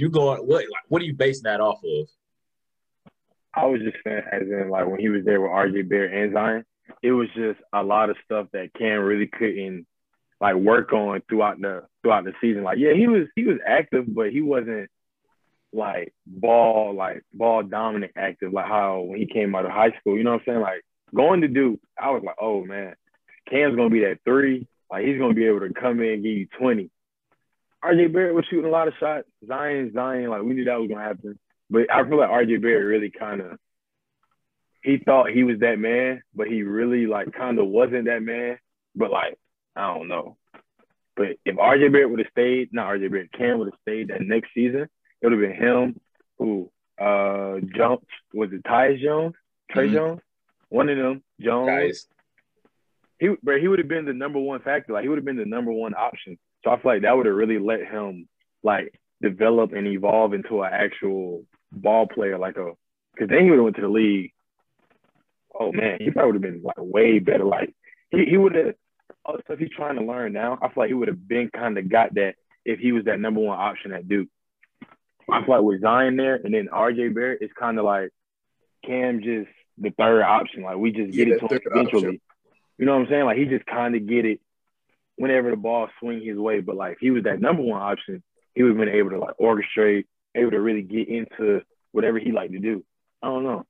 you going what? Like, what are you basing that off of? I was just saying, as in like when he was there with RJ Bear and Zion, it was just a lot of stuff that Cam really couldn't like work on throughout the throughout the season. Like, yeah, he was he was active, but he wasn't like ball like ball dominant active like how when he came out of high school. You know what I'm saying? Like going to Duke, I was like, oh man, Cam's gonna be that three. Like he's gonna be able to come in and give you 20. RJ Barrett was shooting a lot of shots. Zion, Zion, like we knew that was gonna happen. But I feel like RJ Barrett really kind of he thought he was that man, but he really like kind of wasn't that man. But like I don't know. But if RJ Barrett would have stayed, not RJ Barrett, Cam would have stayed that next season, it would have been him who uh jumped was it Tyus Jones, Tre mm-hmm. Jones, one of them Jones. He, but he would have been the number one factor. Like he would have been the number one option. So I feel like that would have really let him like develop and evolve into an actual ball player, like a. Because then he would have went to the league. Oh man, he probably would have been like way better. Like he, he would have all the stuff he's trying to learn now. I feel like he would have been kind of got that if he was that number one option at Duke. I feel like with Zion there and then RJ Barrett, it's kind of like Cam just the third option. Like we just get yeah, it to him eventually. Option. You know what I'm saying? Like he just kind of get it whenever the ball swing his way. But like he was that number one option, he would have been able to like orchestrate, able to really get into whatever he liked to do. I don't know.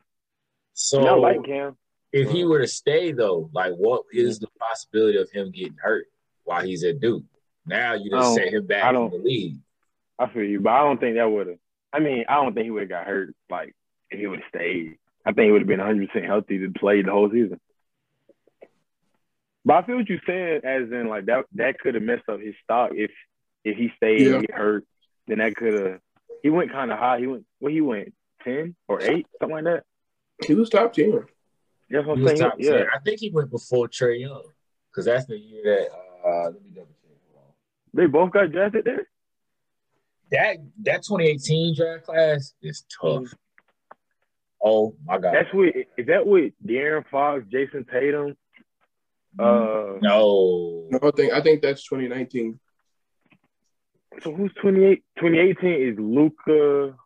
So I like Cam. If he were to stay though, like what is the possibility of him getting hurt while he's at Duke? Now you just set him back i in the league. I feel you, but I don't think that would have. I mean, I don't think he would have got hurt. Like if he would have stayed, I think he would have been 100 percent healthy to play the whole season. But I feel what you're saying, as in like that that could have messed up his stock if if he stayed yeah. and he hurt. Then that could have. He went kind of high. He went. Well, he went ten or eight, something like that. He was top ten. That's what I'm saying. Top yeah, 10. I think he went before Trae Young because that's the year that. Uh, let me double check. They both got drafted there that that 2018 draft class is tough. Oh my god. That's with is that with De'Aaron Fox, Jayson Tatum? Uh no. No, I think I think that's 2019. So who's 28? 2018 is Luka,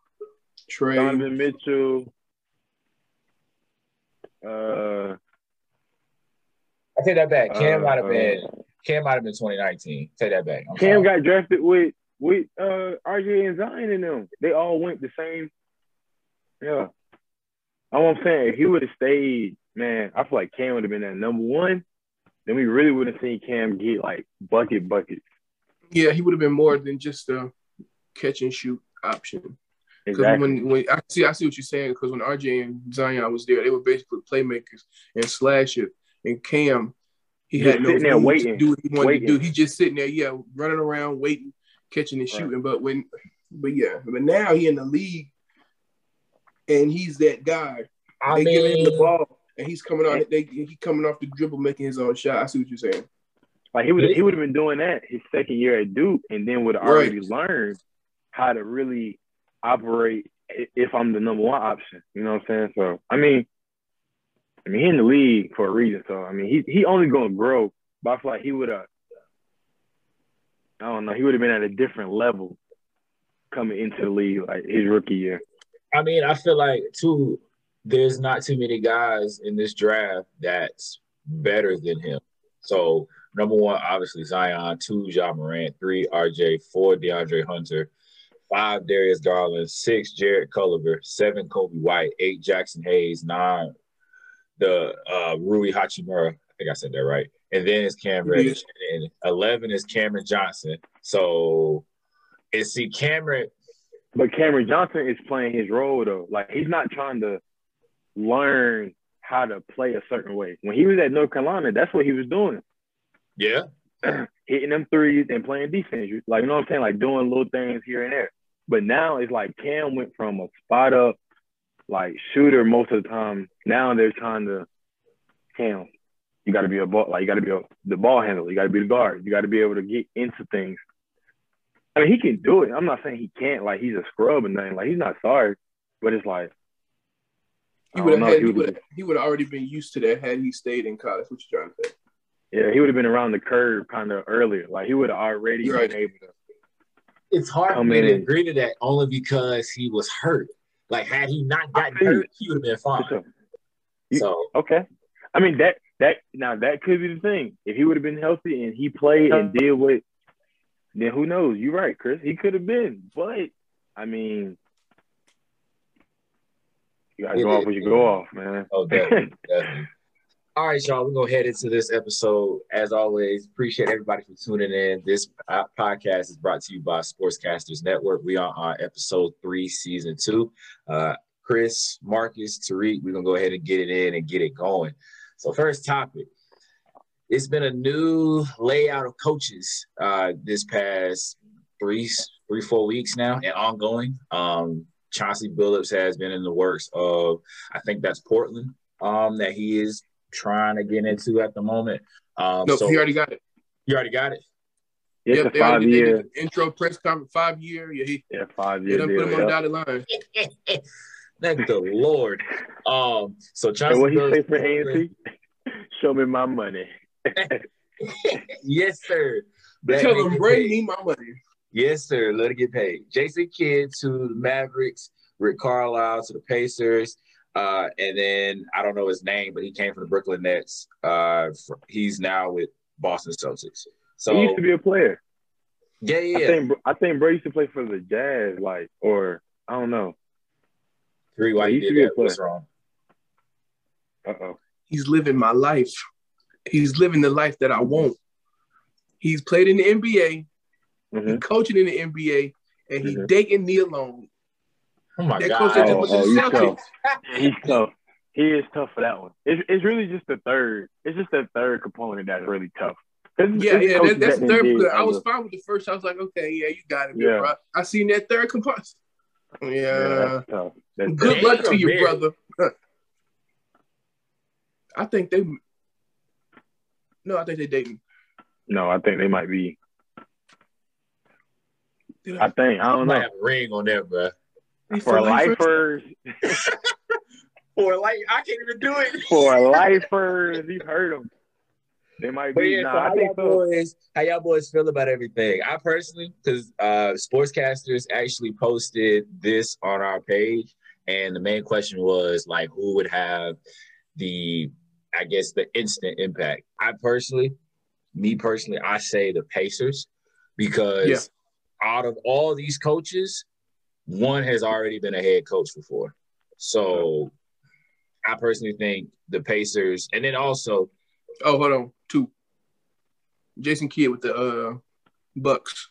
Trae, Donovan Mitchell. Uh I take that back. Cam uh, might have been Cam might have been 2019. Take that back. I'm Cam sorry. got drafted with with uh RJ and Zion and them. They all went the same. Yeah. All I'm saying, if he would have stayed, man, I feel like Cam would have been that number one. Then we really would have seen Cam get like bucket buckets. Yeah, he would have been more than just a catch and shoot option. Because exactly. when, when I see I see what you're saying, because when RJ and Zion was there, they were basically playmakers and slasher. And Cam, he just had no there waiting, to do what he wanted waiting. to do. He just sitting there, yeah, running around waiting catching and shooting. Right. But when, but yeah, but now he in the league, and he's that guy. I they mean, give him the ball, and he's coming on. They he coming off the dribble, making his own shot. I see what you're saying. Like he would he would have been doing that his second year at Duke, and then would have right. already learned how to really operate if I'm the number one option. You know what I'm saying? So I mean, I mean, he in the league for a reason. So I mean, he he only gonna grow. But I feel like he would have I don't know. He would have been at a different level coming into the league, like his rookie year. I mean, I feel like too. There's not too many guys in this draft that's better than him. So number one, obviously Zion. Two, Ja Morant. Three, RJ. Four, DeAndre Hunter. Five, Darius Garland. Six, Jarrett Culver. Seven, Coby White. Eight, Jaxson Hayes. Nine, the uh, Rui Hachimura. I think I said that right and then it's Cam Reddish, and eleven is Cameron Johnson. So, and see Cameron, but Cameron Johnson is playing his role though. Like he's not trying to learn how to play a certain way. When he was at North Carolina, that's what he was doing. Yeah, hitting them threes and playing defense. Like you know what I'm saying, like doing little things here and there. But now it's like Cam went from a spot up like shooter most of the time. Now they're trying to Cam you got to be a ball, like you got to be a, the ball handler. You got to be the guard. You got to be able to get into things. I mean, he can do it. I'm not saying he can't. Like he's a scrub and nothing. Like he's not sorry, but it's like he would have he would he would have already been used to that had he stayed in college. What you trying to say? Yeah, he would have been around the curve kind of earlier. Like he would have already right. been able to. it's hard for me to agree to that only because he was hurt. Like had he not gotten hurt, he would have been fine. So, you, so okay, I mean that that now that could be the thing. If he would have been healthy and he played and did what, then who knows? You're right, Chris. He could have been, but I mean, you gotta go off when you go off, man. Oh, definitely, definitely. All right, y'all, we're going to head into this episode. As always, appreciate everybody for tuning in. This podcast is brought to you by Sportscasters Network. We are on episode three, season two. Uh, Chris, Marcus, Tariq, we're going to go ahead and get it in and get it going. So, first topic it's been a new layout of coaches uh, this past three, three, four weeks now and ongoing. Um, Chauncey Billups has been in the works of, I think that's Portland, um, that he is trying to get into at the moment. Um, no, so he already got it. You already got it. It's yep, a five year intro press conference. Five year, yeah, he, yeah, five year. They put him on the dotted line. Thank the Lord. Um, so Chauncey. So what he say for ANC? Show me my money. yes, sir. Tell him bring me my money. Yes, sir. Let it get paid. Jason Kidd to the Mavericks, Rick Carlisle to the Pacers, uh, and then I don't know his name, but he came from the Brooklyn Nets. Uh, for, he's now with Boston Celtics. So he used to be a player. Yeah, yeah. I think I think bro used to play for the Jazz, like, or I don't know. Three, why he used to be that? a player. What's wrong? Uh oh. He's living my life. He's living the life that I want. He's played in the NBA, mm-hmm. he's coaching in the NBA, and he's mm-hmm. dating Nia Long. Oh my that god! Coach oh, oh, he's, tough. he's tough. He is tough for that one. It's, it's really just the third. It's just the third component that's really tough. It's, yeah, it's yeah, that, that's the third. I was fine with the first. I was like, okay, yeah, you got it, yeah. bro. I seen that third component. Yeah, yeah that's that's good tough. luck to you, brother. I think they. No, I think they dating. No, I think they might be. I think I don't know. Have a ring on that, bro. For lifers. For like, I can't even do it. For lifers, you heard them. They might be. Yeah, nah, so how y'all so. boys, how y'all boys feel about everything? I personally, because uh, sportscasters actually posted this on our page, and the main question was like, who would have the, I guess, the instant impact? I personally, me personally, I say the Pacers because yeah. Out of all these coaches, one has already been a head coach before. So I personally think the Pacers, and then also, oh, hold on, two. Jason Kidd with the uh Bucks.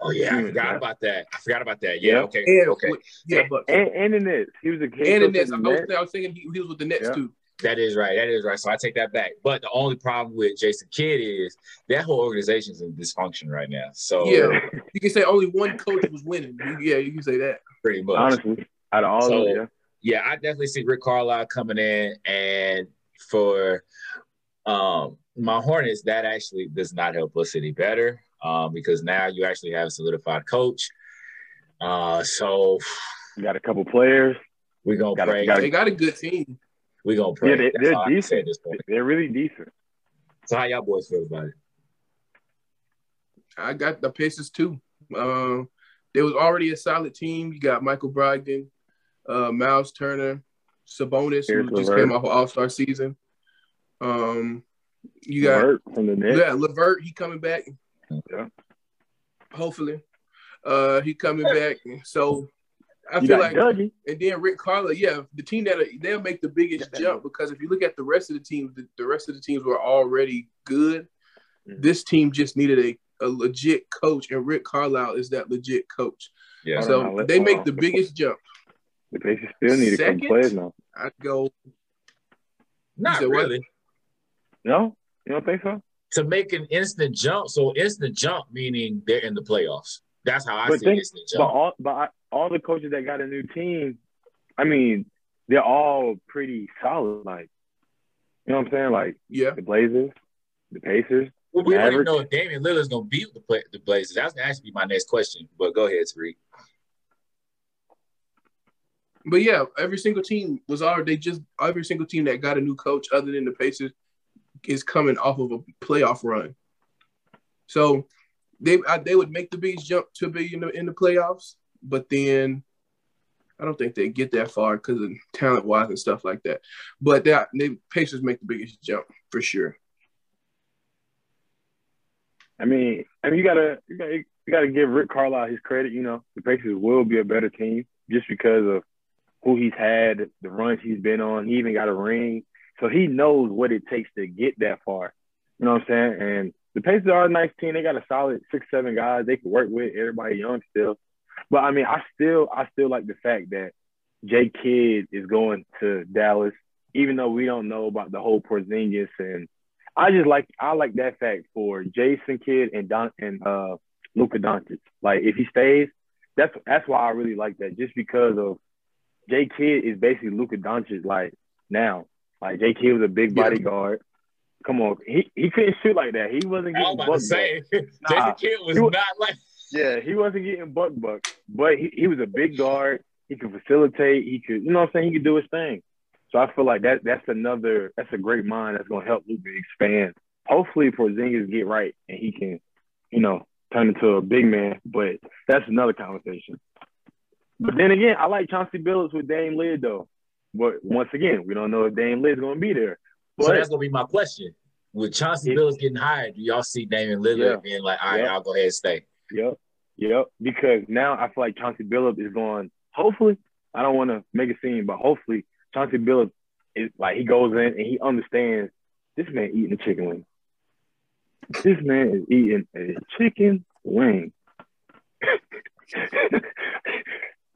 Oh yeah, I forgot about that. I forgot about that. Yeah, okay, and, okay. yeah, Bucks. And, and the Nets, he was a head and the Nets. I was, I was thinking he, he, was with the Nets yeah. too. That is right. That is right. So I take that back. But the only problem with Jason Kidd is that whole organization is in dysfunction right now. So yeah, you can say only one coach was winning. Yeah, you can say that. Pretty much. Honestly, out of all so, of them, yeah. yeah, I definitely see Rick Carlisle coming in, and for um, my Hornets, that actually does not help us any better um, because now you actually have a solidified coach. Uh, so you got a couple players. We're gonna got pray. A, they got a good team. We're gonna pray. Yeah, they, they're decent. At this point. They're really decent. So how y'all boys feel about it? I got the Pacers too. Um, there was already a solid team. You got Michael Brogdon, uh, Miles Turner, Sabonis, Here's who just came off an All Star season. Um, you got LeVert from the Nets. Yeah, LeVert, he coming back. Yeah. Hopefully, uh, he coming back. So I you feel like, Dougie. and then Rick Carlisle, yeah, the team that they'll make the biggest jump because if you look at the rest of the teams, the, the rest of the teams were already good. Mm-hmm. This team just needed a, a legit coach, and Rick Carlisle is that legit coach. Yeah, so they make the biggest jump. The Pacers still need Second, to come players now. I'd go. Not really. What? No, you don't think so? To make an instant jump, so instant jump meaning they're in the playoffs. That's how I but see think, instant jump. But all, but all the coaches that got a new team, I mean, they're all pretty solid. Like, you know what I'm saying? Like, yeah, the Blazers, the Pacers. Well, we don't even know if Damian Lillard's gonna beat the play, the Blazers. That's gonna actually be my next question. But go ahead, Tariq. But yeah, every single team was already they just every single team that got a new coach other than the Pacers is coming off of a playoff run. So they I, they would make the biggest jump to be in the in the playoffs, but then I don't think they get that far because of talent wise and stuff like that. But that the Pacers make the biggest jump for sure. I mean, I mean, you gotta you gotta you gotta give Rick Carlisle his credit. You know, the Pacers will be a better team just because of who he's had, the runs he's been on. He even got a ring, so he knows what it takes to get that far. You know what I'm saying? And the Pacers are a nice team. They got a solid six, seven guys they can work with. Everybody young still, but I mean, I still, I still like the fact that Jay Kidd is going to Dallas, even though we don't know about the whole Porzingis and. I just like I like that fact for Jason Kidd and Don and uh Luka Doncic. Like if he stays, that's that's why I really like that. Just because of Jay Kidd is basically Luka Doncic like now. Like Jay Kidd was a big bodyguard. Come on, he, he couldn't shoot like that. He wasn't getting. I was about to say, nah, Jason Kidd was, was, not like. Yeah, he wasn't getting buck buck, but he, he was a big guard. He could facilitate. He could, you know, what I'm saying he could do his thing. So I feel like that that's another that's a great mind that's going to help Luka expand. Hopefully, Porzingis get right and he can, you know, turn into a big man. But that's another conversation. But then again, I like Chauncey Billups with Dame Lillard though. But once again, we don't know if Dame going to be there. But, so that's going to be my question. With Chauncey it, Billups getting hired, do y'all see Damian Lillard yeah, being like, all right, I'll go ahead and stay? Yep. Yep. Because now I feel like Chauncey Billups is going, hopefully, I don't want to make a scene, but hopefully Chauncey Billups is like he goes in and he understands this man eating a chicken wing. This man is eating a chicken wing.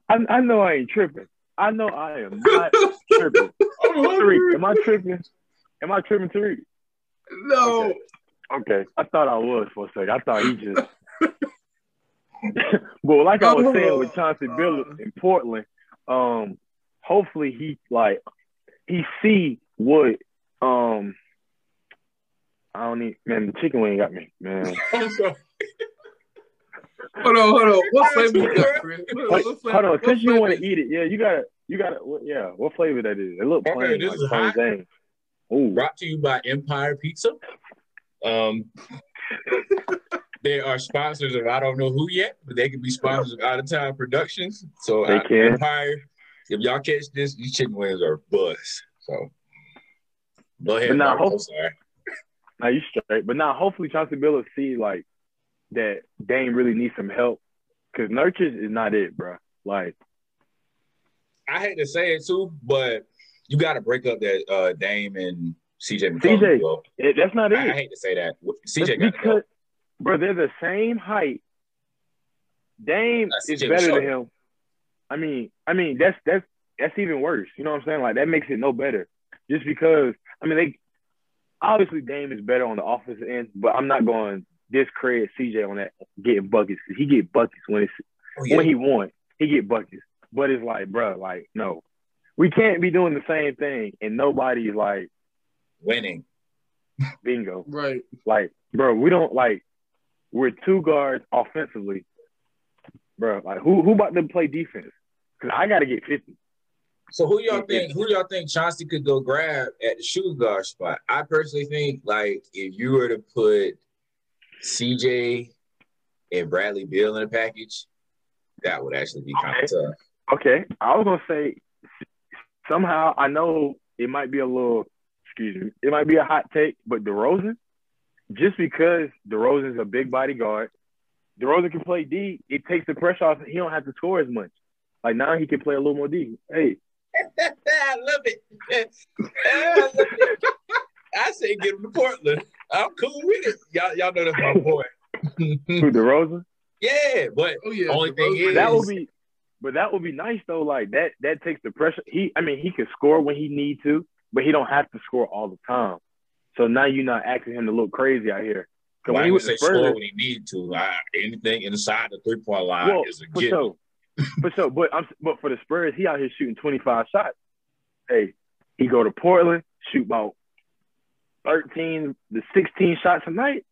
I, I know I ain't tripping. I know I am not tripping. Tariq, am I tripping? Am I tripping, Tariq? No. Okay. okay. I thought I was for a second. I thought he just. but like I was saying with Chauncey Billups in Portland, um, hopefully he like he see what um I don't need man the chicken wing got me man. hold on, hold on. What flavor you got, Chris? What, what flavor, hold on, since you want to eat it, yeah, you gotta you gotta yeah, what flavor that is? It look plain this like is Ooh. Brought to you by Empire Pizza. Um they are sponsors of I don't know who yet, but they can be sponsors of Out of Time Productions. So they uh, can. Empire if y'all catch this, these chicken wings are bust. So go ahead. But now, hope- sorry. Now you straight. But now, hopefully, Chauncey Billups see like that Dame really needs some help because Nurkic is not it, bro. Like, I hate to say it too, but you got to break up that uh, Dame and CJ. CJ, it, that's not it. I, I, hate to say that. CJ got because, bro, they're the same height. Dame uh, is better than him. I mean, I mean that's that's that's even worse. You know what I'm saying? Like that makes it no better. Just because I mean they obviously Dame is better on the offensive end, but I'm not going to discredit CJ on that getting buckets because he get buckets when it's oh, yeah. when he won. He get buckets. But it's like, bro, like no, we can't be doing the same thing and nobody's like winning. Bingo. Right. Like, bro, we don't like we're two guards offensively. Bro, like who who about to play defense? Because I got to get 50. So who y'all think? Who y'all think Chauncey could go grab at the shoe guard spot? I personally think like if you were to put CJ and Bradley Beal in a package, that would actually be kind of tough. Okay, I was gonna say somehow I know it might be a little, excuse me, it might be a hot take, but DeRozan, just because DeRozan's a big body guard, DeRozan can play D. It takes the pressure off. He don't have to score as much. Like now he can play a little more D. Hey. I love it. I, love it. I say get him to Portland. I'm cool with it. Y'all, y'all know that's my boy. Who DeRozan? Yeah, but oh, yeah, only thing is that would be but that would be nice though. Like that that takes the pressure. He I mean he can score when he need to, but he don't have to score all the time. So now you're not asking him to look crazy out here. Well, when he was say Spurs, score when he needed to. Uh, anything inside the three point line well, is a for sure. for sure. But I'm but for the Spurs, he out here shooting 25 shots. Hey, he go to Portland, shoot about 13 to 16 shots a night.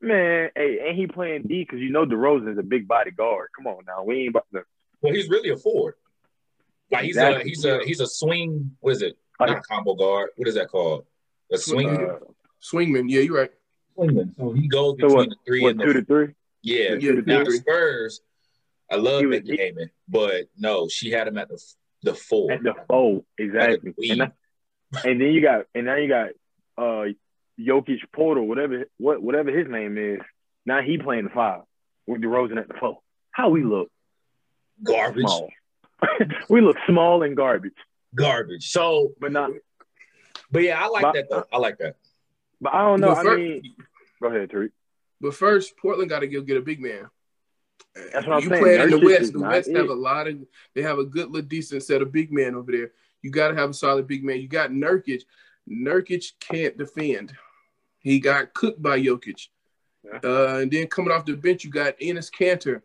Man, hey, ain't he playing D? Because you know DeRozan is a big body guard. Come on now, we ain't about to. Well, he's really a forward. Like he's exactly. a he's a he's a swing. What is it? Not combo guard. What is that called? A swing. Uh, swingman. Yeah, you're right. Swingman. So he goes between so what, the three what, and the two to three. Yeah, yeah now the Spurs. I love Becky Hammon, but no, she had him at the the four. At the four, exactly. And, and, then you got, and now you got uh Jokic Portal, whatever what whatever his name is. Now he playing the five with DeRozan at the four. How we look? Garbage. we look small and garbage. Garbage. So, but not. But yeah, I like but, that though. I like that. But I don't know. First, I mean, go ahead, Tariq. But first, Portland got to go get a big man. That's what I'm you saying. play in the West. The West it. have a lot of. They have a good, little decent set of big men over there. You got to have a solid big man. You got Nurkic. Nurkic can't defend. He got cooked by Jokic. Yeah. Uh, and then coming off the bench, you got Enes Kanter.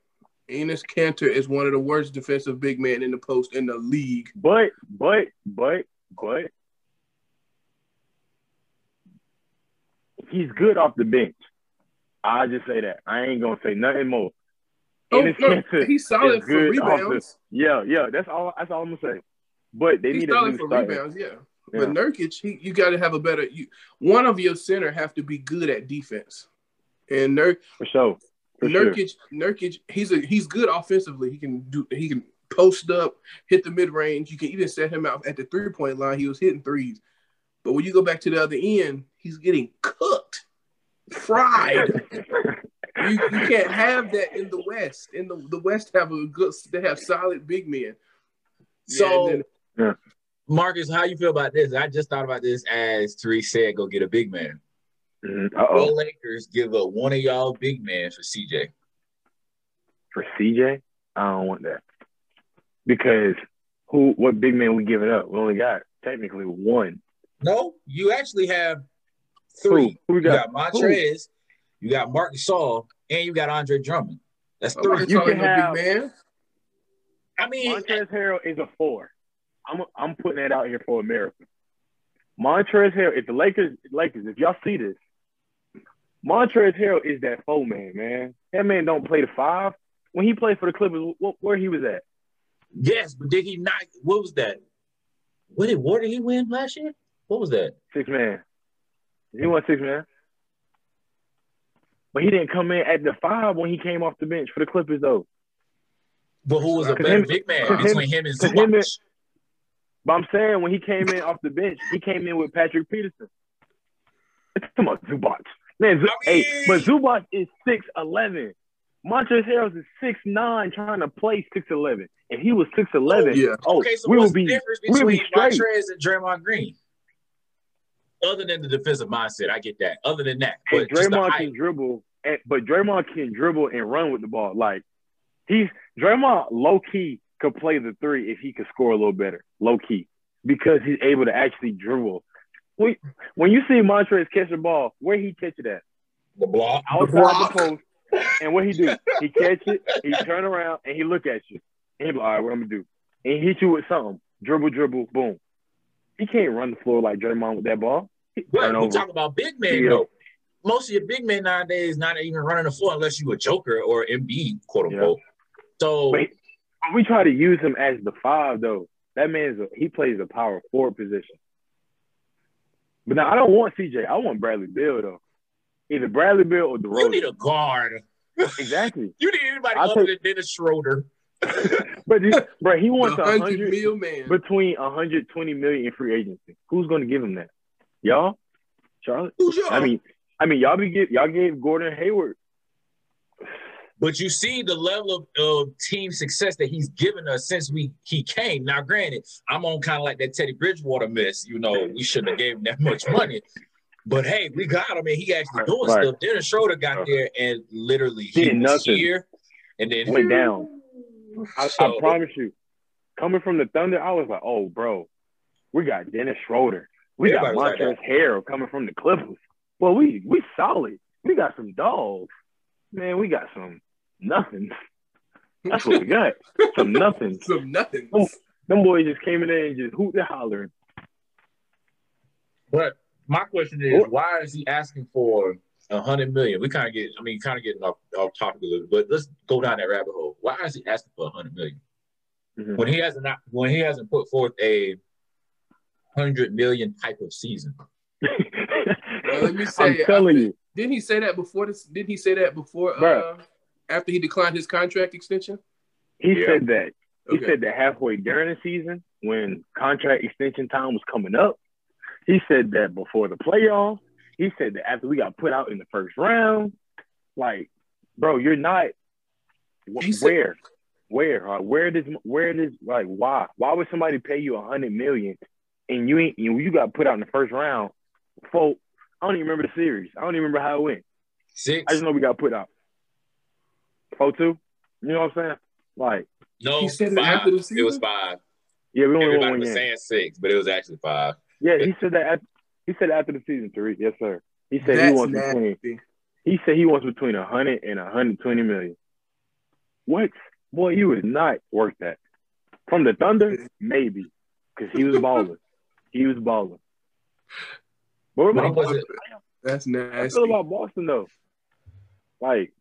Enes Kanter is one of the worst defensive big men in the post in the league. But, but, but, but, he's good off the bench. I just say that. I ain't gonna say nothing more. Oh, no, he's solid for rebounds. The, yeah, yeah. That's all. That's all I'm gonna say. But they he's need solid for rebounds. Yeah. yeah. But Nurkic, he, you got to have a better. You, one of your center have to be good at defense, and Nurk for sure. For Nurkic, sure. Nurkic, he's a he's good offensively. He can do. He can post up, hit the mid range. You can even set him out at the three point line. He was hitting threes. But when you go back to the other end, he's getting cooked, fried. you, you can't have that in the West. In the the West have a good they have solid big men. So yeah, then, Marcus, how you feel about this? I just thought about this as Tariq said, go get a big man. Mm-hmm. The Lakers give up one of y'all big man for CJ. For CJ? I don't want that. Because who what big man we give it up? We only got technically one. No, you actually have three. Who? Who you got? got Montrez, who? you got Marc Gasol, and you got Andre Drummond. That's three. You can have, big man. I mean, Montrezl Harrell is a four. I'm I'm putting that out here for America. Montrezl Harrell, if the Lakers, Lakers, if y'all see this, Montrezl Harrell is that four man, man. That man don't play the five. When he played for the Clippers, what, where he was at? Yes, but did he not? What was that? What did what did he win last year? What was that? Six man. He won six man. But he didn't come in at the five when he came off the bench for the Clippers, though. But who was a better him, big man between him, him and Zubac? But I'm saying when he came in off the bench, he came in with Patrick Peterson. It's talking about Zubac. Man, Z- I mean, hey, but Zubac is six eleven. Montrezl Harrell is six nine, trying to play six eleven. And he was six eleven, oh, yeah. oh, okay, so we would be, the difference between Montrez and Draymond Green? Other than the defensive mindset, I get that. Other than that, but Draymond can dribble, and, but Draymond can dribble and run with the ball. Like he's Draymond, low key could play the three if he could score a little better, low key, because he's able to actually dribble. When, when you see Montrez catch the ball, where he catch it at? The block. Outside the, block. the post. And what he do? He catch it, he turn around, and he look at you. And he be like, all right, what I'm gonna do? And he hit you with something. Dribble, dribble, boom. He can't run the floor like Draymond with that ball. But we talk about big men yeah. though. Most of your big men nowadays not even running the floor unless you a joker or MB, quote unquote. Yeah. So Wait, we try to use him as the five though. That man's a, he plays a power forward position. But now I don't want CJ. I want Bradley Beal though. Either Bradley Beal or DeRozan. You need a guard. Exactly. you need anybody I'll other take, than Dennis Schroeder. but he, bro, he wants a hundred mil man between 120 million in free agency. Who's going to give him that? Y'all, Charlotte. Who's y'all? I mean, I mean, y'all be get y'all gave Gordon Hayward. But you see the level of, of team success that he's given us since we he came. Now, granted, I'm on kind of like that Teddy Bridgewater miss. You know, we shouldn't have gave him that much money. But hey, we got him, and he actually doing right. stuff. Dennis Schroeder got uh-huh. there and literally he Did nothing. here, and then went down. I, so, I promise you, coming from the Thunder, I was like, oh, bro, we got Dennis Schroeder. We got Montrezl like Harrell coming from the Clippers. Well, we we solid. We got some dogs. Man, we got some nothing. That's what we got. some nothing. Some nothing. Them, them, boys just came in there and just hoot and hollering. But my question is, what? why is he asking for a hundred million? We kind of get, I mean, kind of getting off, off topic a little, but let's go down that rabbit hole. Why is he asking for a hundred million? Mm-hmm. when he hasn't when he hasn't put forth a hundred million type of season. well, let me say, I'm telling I, you. Didn't he say that before this? Didn't he say that before? Uh, after he declined his contract extension? He yeah. said that. He okay. said that halfway during the season, when contract extension time was coming up, he said that before the playoffs. He said that after we got put out in the first round, like, bro, you're not. He where, said, where, uh, where does, where does, like, why, why would somebody pay you a hundred million and you ain't, you, you got put out in the first round? For I don't even remember the series. I don't even remember how it went. Six. I just know we got put out. Four two. You know what I'm saying? Like no, he said five. It, it was five. Yeah, we only Everybody won was game. saying six, but it was actually five. Yeah, he said that. After, he said after the season three. Yes, sir. He said That's he wants nasty. between. He said he wants between a hundred and a hundred twenty million. What? Boy, you would not work that. From the Thunder, maybe, because he was balling. He was balling. But what That's nasty. I feel about Boston though. Like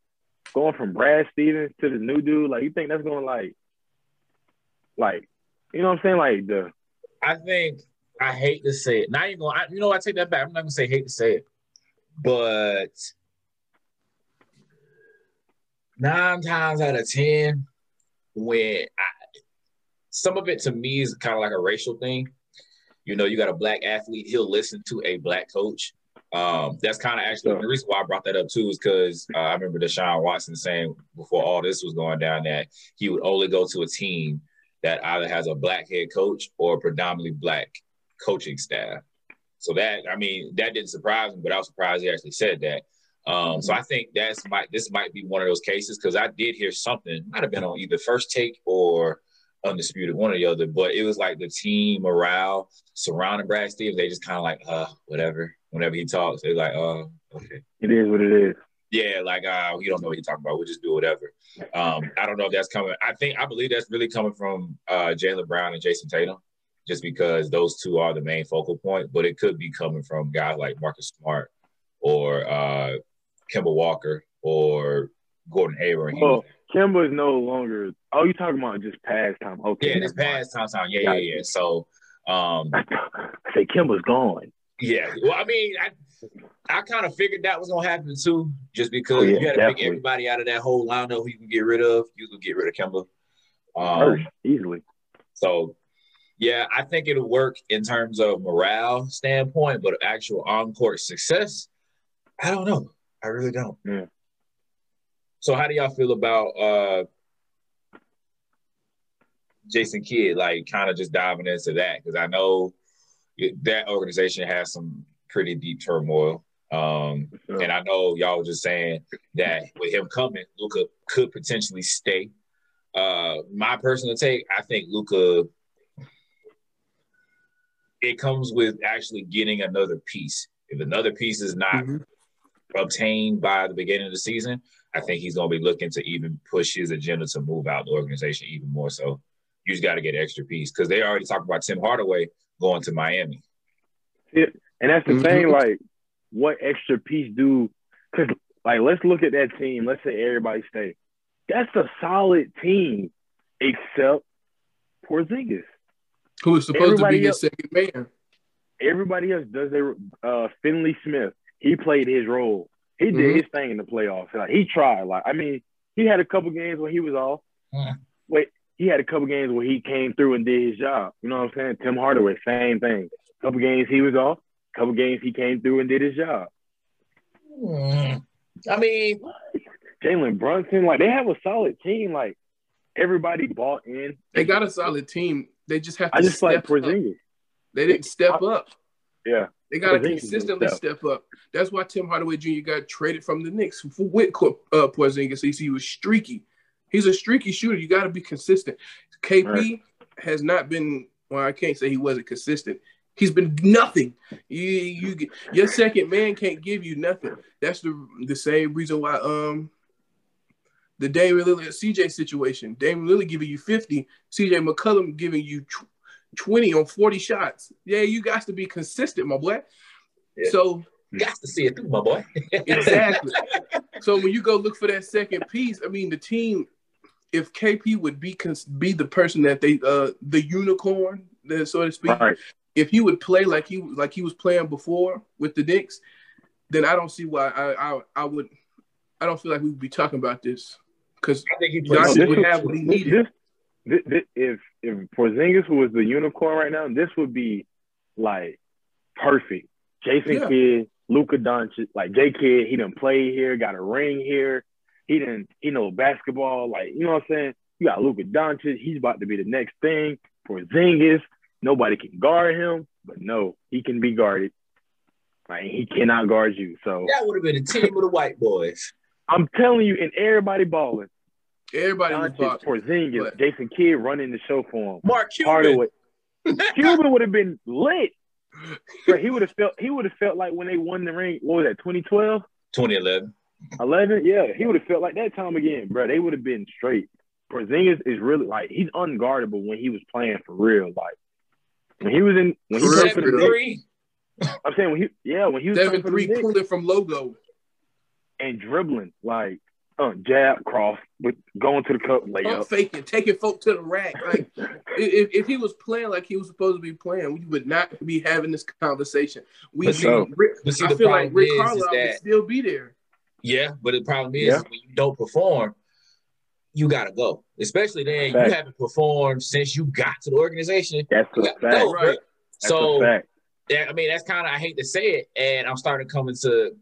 going from Brad Stevens to the new dude, like you think that's going to like, like, you know what I'm saying? Like the. I think I hate to say it. Not even going. I, you know, I take that back. I'm not gonna say hate to say it, but nine times out of ten, when I, some of it to me is kind of like a racial thing. You know, you got a black athlete, he'll listen to a black coach. Um, that's kind of actually the reason why I brought that up too is because uh, I remember Deshaun Watson saying before all this was going down that he would only go to a team that either has a black head coach or predominantly black coaching staff. So that I mean that didn't surprise me, but I was surprised he actually said that. Um, so I think that's might this might be one of those cases because I did hear something might have been on either first take or undisputed, one or the other. But it was like the team morale surrounding Brad Stevens. They just kind of like, uh, whatever. Whenever he talks, they're like, uh, okay. It is what it is. Yeah, like uh, we don't know what you're talking about. We'll just do whatever. Um, I don't know if that's coming. I think I believe that's really coming from uh, Jaylen Brown and Jayson Tatum, just because those two are the main focal point. But it could be coming from guys like Marcus Smart or uh, Kemba Walker or Gordon Hayward. Well, Kemba is no longer. Oh, you talking about just past time? Okay, yeah, this past time. Yeah, yeah, yeah. So, um, I say Kemba's gone. Yeah. Well, I mean, I I kind of figured that was gonna happen too, just because oh, yeah, you had to definitely. pick everybody out of that whole lineup who you can get rid of. You can get rid of Kemba. Um, easily. So, yeah, I think it'll work in terms of morale standpoint, but actual on-court success, I don't know. I really don't. Yeah. So, how do y'all feel about uh Jason Kidd? Like, kind of just diving into that because I know that organization has some pretty deep turmoil. Um, sure. And I know y'all were just saying that with him coming, Luka could potentially stay. Uh, my personal take, I think Luka. It comes with actually getting another piece. If another piece is not mm-hmm. obtained by the beginning of the season, I think he's going to be looking to even push his agenda to move out the organization even more. So you just got to get extra piece because they already talked about Tim Hardaway going to Miami. Yeah, and that's the mm-hmm. thing. Like, what extra piece do? Because like, let's look at that team. Let's say everybody stay. That's a solid team, except Porzingis, who is supposed everybody to be else, his second man. Everybody else does their uh, Finney-Smith. He played his role. He did mm-hmm. his thing in the playoffs. Like he tried. Like I mean, he had a couple games when he was off. Mm. Wait, he had a couple games where he came through and did his job. You know what I'm saying? Tim Hardaway, same thing. Couple games he was off. Couple games he came through and did his job. Hmm. I mean, Jalen Brunson, like they have a solid team. Like everybody bought in. They got a solid team. They just have to. I just like Porzingis. Up. They didn't step up. Yeah. They got to consistently step. up. That's why Tim Hardaway Jr. got traded from the Knicks for with uh, Porzingis. He he was streaky. He's a streaky shooter. You got to be consistent. KP right. has not been. Well, I can't say he wasn't consistent. He's been nothing. You, you, your second man can't give you nothing. That's the the same reason why um the Damian Lillard CJ situation. Damian Lillard giving you 50, CJ McCollum giving you 20 on 40 shots. Yeah, you got to be consistent, my boy. Yeah. So you got to see it through, my boy. exactly. So when you go look for that second piece, I mean the team if KP would be be the person that they uh the unicorn, so to speak, right. if he would play like he like he was playing before with the Knicks, then I don't see why I I, I would I don't feel like we would be talking about this because I think he Giannis would have what he needed. This, this, if if Porzingis was the unicorn right now, this would be like perfect. Jason yeah. Kidd, Luka Doncic, like J Kidd, he didn't play here, got a ring here. He didn't, he know basketball. Like, you know what I'm saying? You got Luka Doncic, he's about to be the next thing. Porzingis, nobody can guard him, but no, he can be guarded. Like he cannot guard you. So that would have been a team of the white boys. I'm telling you, and everybody balling. Everybody Doncic, was Porzingis, but... Jason Kidd running the show for him. Mark Cuban. Cuban would have been lit. But he would have felt he would have felt like when they won the ring. What was that? 2012. 2011. 11. Yeah, he would have felt like that time again, bro. They would have been straight. Porzingis is really like he's unguardable when he was playing for real. Like when he was in when he was for the three. I'm saying when he yeah when he was seven three pulling from logo and dribbling like uh, jab cross with going to the cup layup, Pump faking, taking folk to the rack. Like if, if he was playing like he was supposed to be playing, we would not be having this conversation. We see, Rick, see, I feel like Rick Carlisle would still be there. Yeah, but the problem is yeah. when you don't perform, you gotta go. Especially then, you haven't performed since you got to the organization. That's a fact. Go, right? so, yeah, I mean, that's kind of I hate to say it, and I'm starting to come into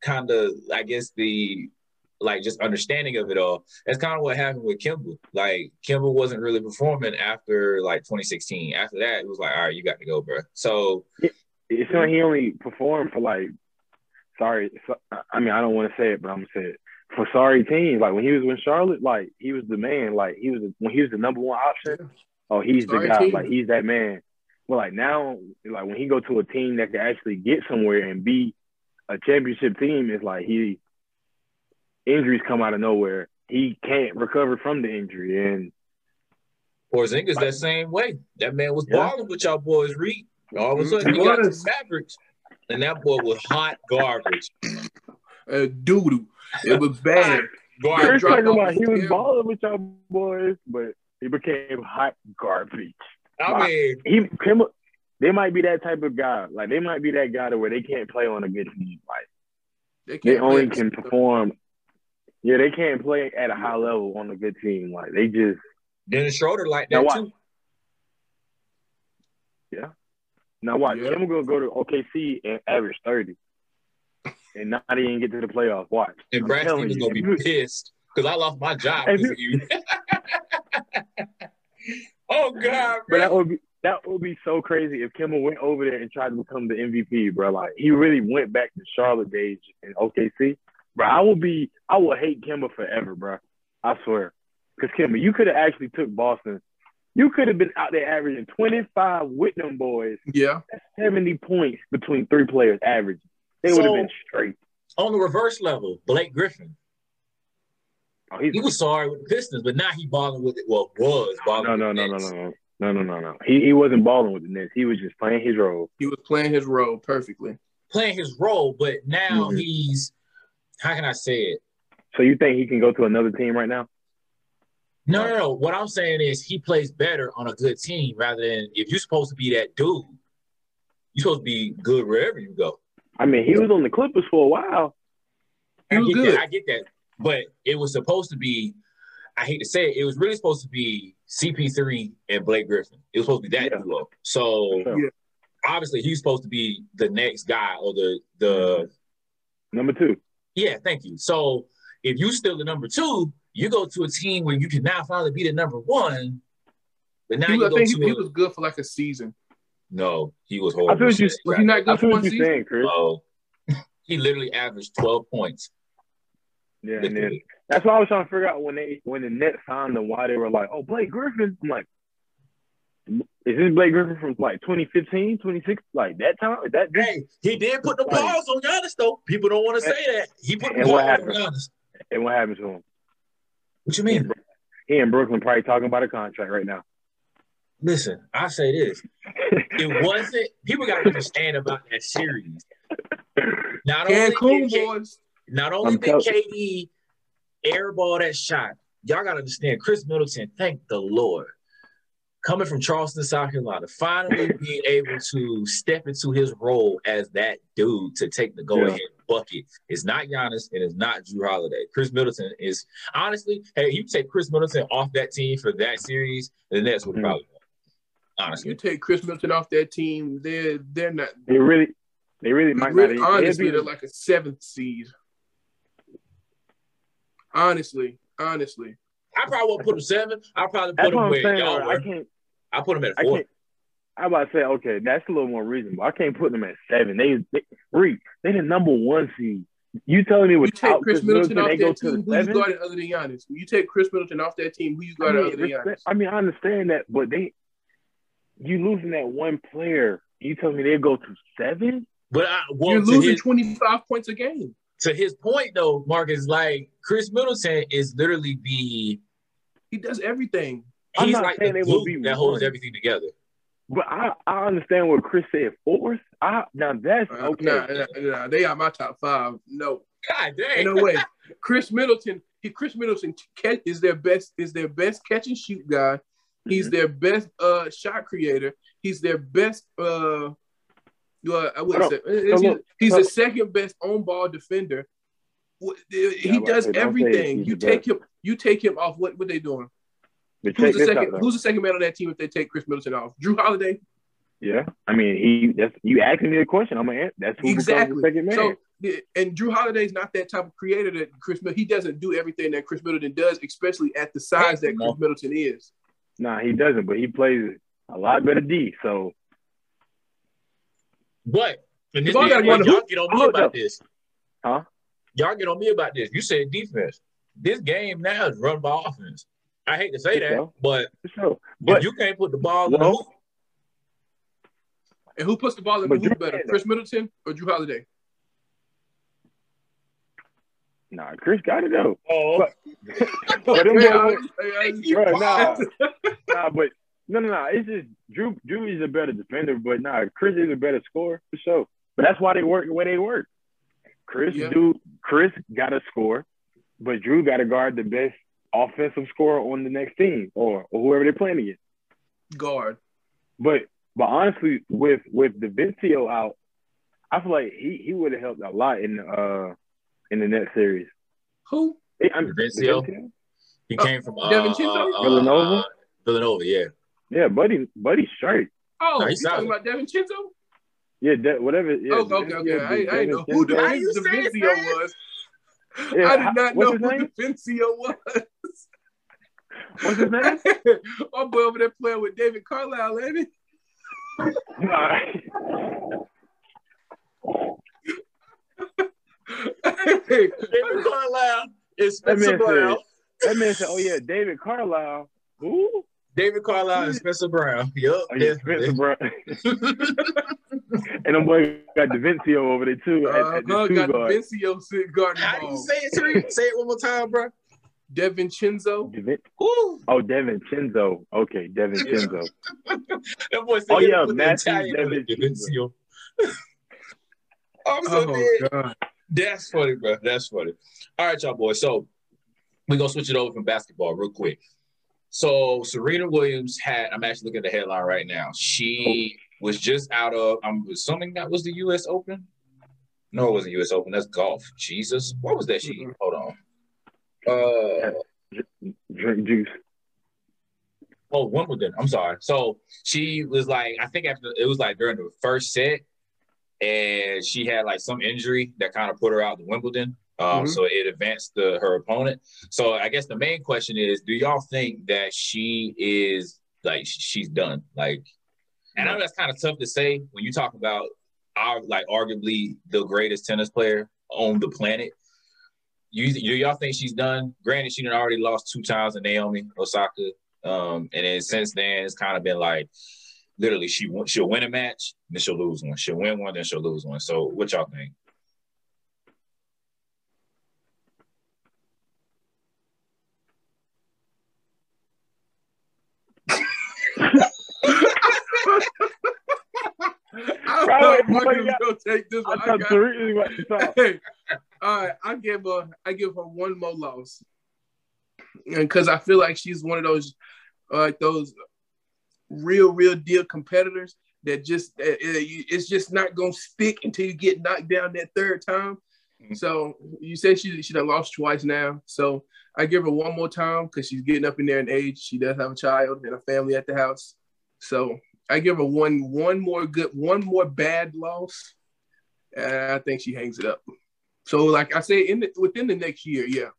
kind of, I guess the like just understanding of it all. That's kind of what happened with Kemba. Like Kemba wasn't really performing after like 2016. After that, it was like, all right, you got to go, bro. So it's like he only performed for like sorry. So, I mean, I don't want to say it, but I'm gonna say it for sorry teams. Like when he was with Charlotte, like he was the man. Like he was when he was the number one option. Oh, he's sorry the guy. Team. Like he's that man. Well, like now, like when he go to a team that can actually get somewhere and be a championship team, it's like he injuries come out of nowhere. He can't recover from the injury, and Porzingis like, that same way. That man was yeah. balling with y'all boys, Reed. All of a sudden, he, he got the Mavericks and that boy was hot garbage. Uh, doo doo. It was bad. Garbage. talking about he was balling with y'all boys, but he became hot garbage. I like, mean, he him, they might be that type of guy. Like they might be that guy to where they can't play on a good team. Like they, they only can perform. Yeah, they can't play at a high level on a good team. Like they just Dennis Schroeder like that too. Yeah. Now watch, yeah. I'm gonna go to OKC and average 30. And not even get to the playoffs. Watch. And Brad Stevens gonna be pissed because I lost my job because of you. oh God, But that would be that would be so crazy if Kemba went over there and tried to become the MVP, bro. Like he really went back to Charlotte days in OKC bro. I will be, I will hate Kemba forever, bro. I swear, because Kemba, you could have actually took Boston. You could have been out there averaging 25 with them boys. Yeah, 70 points between three players average. They so, would have been straight. On the reverse level, Blake Griffin. Oh, he was sorry with the Pistons, but now he balling with it. Well, was balling. No, no, no, no, no, no. No, no, no, no. He he wasn't balling with the Nets. He was just playing his role. He was playing his role perfectly. Playing his role, but now mm-hmm. he's how can I say it? So you think he can go to another team right now? No, no, no. What I'm saying is he plays better on a good team rather than if you're supposed to be that dude, you're supposed to be good wherever you go. I mean, he was on the Clippers for a while. He was I good. That, I get that. But it was supposed to be, I hate to say it, it was really supposed to be CP3 and Blake Griffin. It was supposed to be that yeah. duo. So yeah. obviously he's supposed to be the next guy or the the number two. Yeah, thank you. So if you still the number two, you go to a team where you can now finally be the number one, but now he, you I go think to he, a, he was good for like a season. No, he was horrible. I feel you, was he not good for one season? Saying, Chris. No, oh. he literally averaged twelve points. Yeah, and then that's why I was trying to figure out when they when the Nets found them why they were like, oh Blake Griffin. I'm like, is this Blake Griffin from like 2015, 26, like that time? Is that hey, he did put the balls on Giannis though. People don't want to say that. He put the balls on Giannis. And what happened to him? What you mean? He in Brooklyn probably talking about a contract right now. Listen, I say this. it wasn't people gotta understand about that series. Not only did K, not only did KD airball that shot, y'all gotta understand Khris Middleton, thank the Lord. Coming from Charleston, South Carolina, finally being able to step into his role as that dude to take the go ahead yeah. bucket is not Giannis and it's not Jrue Holiday. Khris Middleton is honestly, hey, you take Khris Middleton off that team for that series, the Nets would mm-hmm. probably honestly. You take Khris Middleton off that team, they're they're not they really they really might really, not honestly they're like a seventh seed. Honestly, honestly. I probably would put him seven. I probably put him where y'all were. I can't. I put him at four. I about to say, okay, that's a little more reasonable. I can't put them at seven. They, they Reek, they the number one seed. You telling me without Khris Middleton, Middleton off that team, who seven? you guarded other than Giannis? When you take Khris Middleton off that team, who you guarded I mean, other than Giannis? I mean, I understand that, but they, you losing that one player. You telling me they go to seven? But I, well, you're losing 25 points a game. To his point, though, Marcus, like Khris Middleton is literally the he does everything. He's like the glue that holds everything together. But I, I understand what Chris said. Fourth, I now that's uh, okay. Nah, nah, nah, they are my top five. No, God dang, no way. Khris Middleton, he Khris Middleton is their best is their best catch and shoot guy. He's mm-hmm. their best uh, shot creator. He's their best. Uh, uh, I would say he's, he's the second best on ball defender. He yeah, does everything. You take him. You take him off. What what they doing? Who's the second? Who's the second man on that team if they take Khris Middleton off? Jrue Holiday. Yeah, I mean he. That's you asking me a question. I'm gonna answer. That's who exactly. second man. So, and Jrue Holiday's not that type of creator that Khris. He doesn't do everything that Khris Middleton does, especially at the size that Khris Middleton is. Nah, he doesn't. But he plays a lot better D. So. What? And this, y'all, y'all get on me about this. Huh? Y'all get on me about this. You said defense. This game now is run by offense. I hate to say that, sure. but, sure. but you can't put the ball well, in the hoop. And who puts the ball in the hoop better, Khris Middleton or Jrue Holiday? Nah, Chris got it though. Oh, but, but them bro, nah, nah, but no, no, no. It's just Jrue. Jrue is a better defender, but nah, Chris is a better scorer for sure. But that's why they work the way they work. Chris yeah. do Chris got to score, but Jrue got to guard the best offensive scorer on the next team or, or whoever they're playing against. Guard. But but honestly, with with Davicio out, I feel like he, he would have helped a lot in uh in the next series. Who? I'm Davicio. He uh, came from uh, Devin uh, uh, Villanova. Villanova, yeah. Yeah, buddy, buddy, straight. Oh, no, he's talking about DiVincenzo? Yeah, de- whatever. Yeah, oh, okay, okay. Yeah, I, I know who Davicio was. Yeah, I did not know who Davicio was. What's his name? My boy over there playing with David Carlisle, ain't he? David Carlisle is Spencer that Brown. Said, that man said, "Oh yeah, David Carlisle." Who? David Carlisle and Spencer Brown. Yep. Oh, yeah, Spencer Brown. and I'm boy got Davicio over there too. At, uh, at the got guard. Davicio sitting guarding How do you say it, Tariq? say it one more time, bro. Devin Chinzo. Devin, oh, Devin Chinzo. Okay, Devin Chinzo. that boy said oh yeah, Matthew Devin Chinzo. I'm so oh, dead. God. That's funny, bro. That's funny. All right, y'all boys. So we're gonna switch it over from basketball real quick. So Serena Williams had. I'm actually looking at the headline right now. She was just out of. I'm assuming that was the U.S. Open. No, it wasn't U.S. Open. That's golf. Jesus, what was that? She hold on. Uh, drink juice. Oh, Wimbledon. I'm sorry. So she was like, I think after it was like during the first set, and she had like some injury that kind of put her out the Wimbledon. Um, mm-hmm. So it advanced the, her opponent. So I guess the main question is, do y'all think that she is like she's done? Like, and I know that's kind of tough to say when you talk about our like arguably the greatest tennis player on the planet. You, do y'all think she's done? Granted, she already lost two times to Naomi Osaka, um, and then since then it's kind of been like literally she won she'll win a match, then she'll lose one. She'll win one, then she'll lose one. So what y'all think? I thought Marcus was gonna take this one. I, I got, hey, all right, I give her I give her one more loss. And because I feel like she's one of those like uh, those real, real deal competitors that just uh, it's just not gonna stick until you get knocked down that third time. Mm-hmm. So you said she she done lost twice now. So I give her one more time because she's getting up in there in age. She does have a child and a family at the house. So I give her one one more good one more bad loss, and I think she hangs it up. So like I say, in the, within the next year, yeah,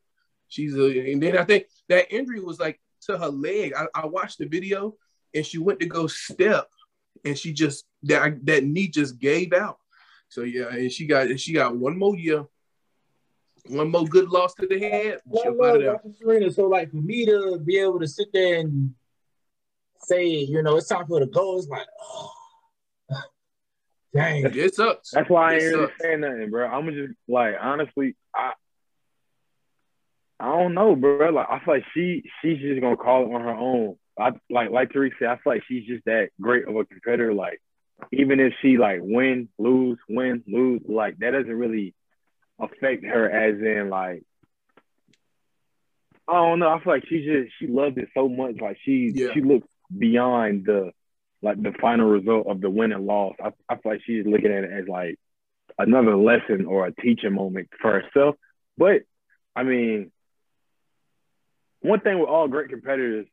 she's a. And then I think that injury was like to her leg. I, I watched the video, and she went to go step, and she just that that knee just gave out. So yeah, and she got she got one more year, one more good loss to the head. One more, Serena. So like for me to be able to sit there and say, you know, it's time for her to go, it's like, oh, dang, it sucks. That's why I ain't really saying nothing, bro. I'm just like honestly, I I don't know, bro. Like I feel like she she's just gonna call it on her own. I like like Tariq said, I feel like she's just that great of a competitor. Like even if she like win, lose, win, lose, like that doesn't really affect her as in like I don't know. I feel like she just she loved it so much. Like she yeah. she looks beyond the like the final result of the win and loss. I, I feel like she's looking at it as like another lesson or a teaching moment for herself. But I mean, one thing with all great competitors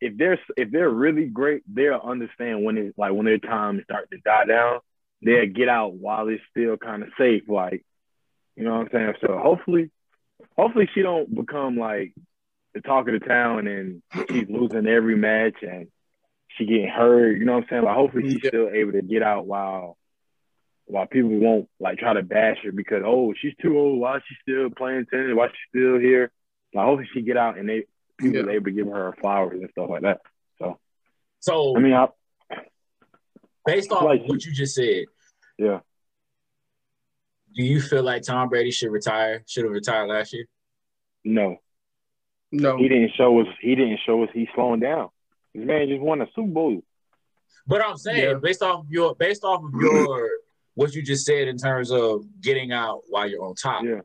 if they're if they're really great, they'll understand when it's like when their time starts to die down, they'll get out while it's still kind of safe. Like, you know what I'm saying? So hopefully, hopefully she don't become like the talk of the town and she's losing every match and she getting hurt. You know what I'm saying? Like hopefully she's still able to get out while while people won't like try to bash her because oh she's too old. Why is she still playing tennis? Why is she still here? Like hopefully she get out and they people yeah. able to give her flowers and stuff like that. So, so I mean, I, based off like, what you just said, yeah. Do you feel like Tom Brady should retire? Should have retired last year? No, no. He didn't show us. He didn't show us he's slowing down. This man just won a Super Bowl. But I'm saying, yeah. based off your, based off of your, what you just said in terms of getting out while you're on top, yeah.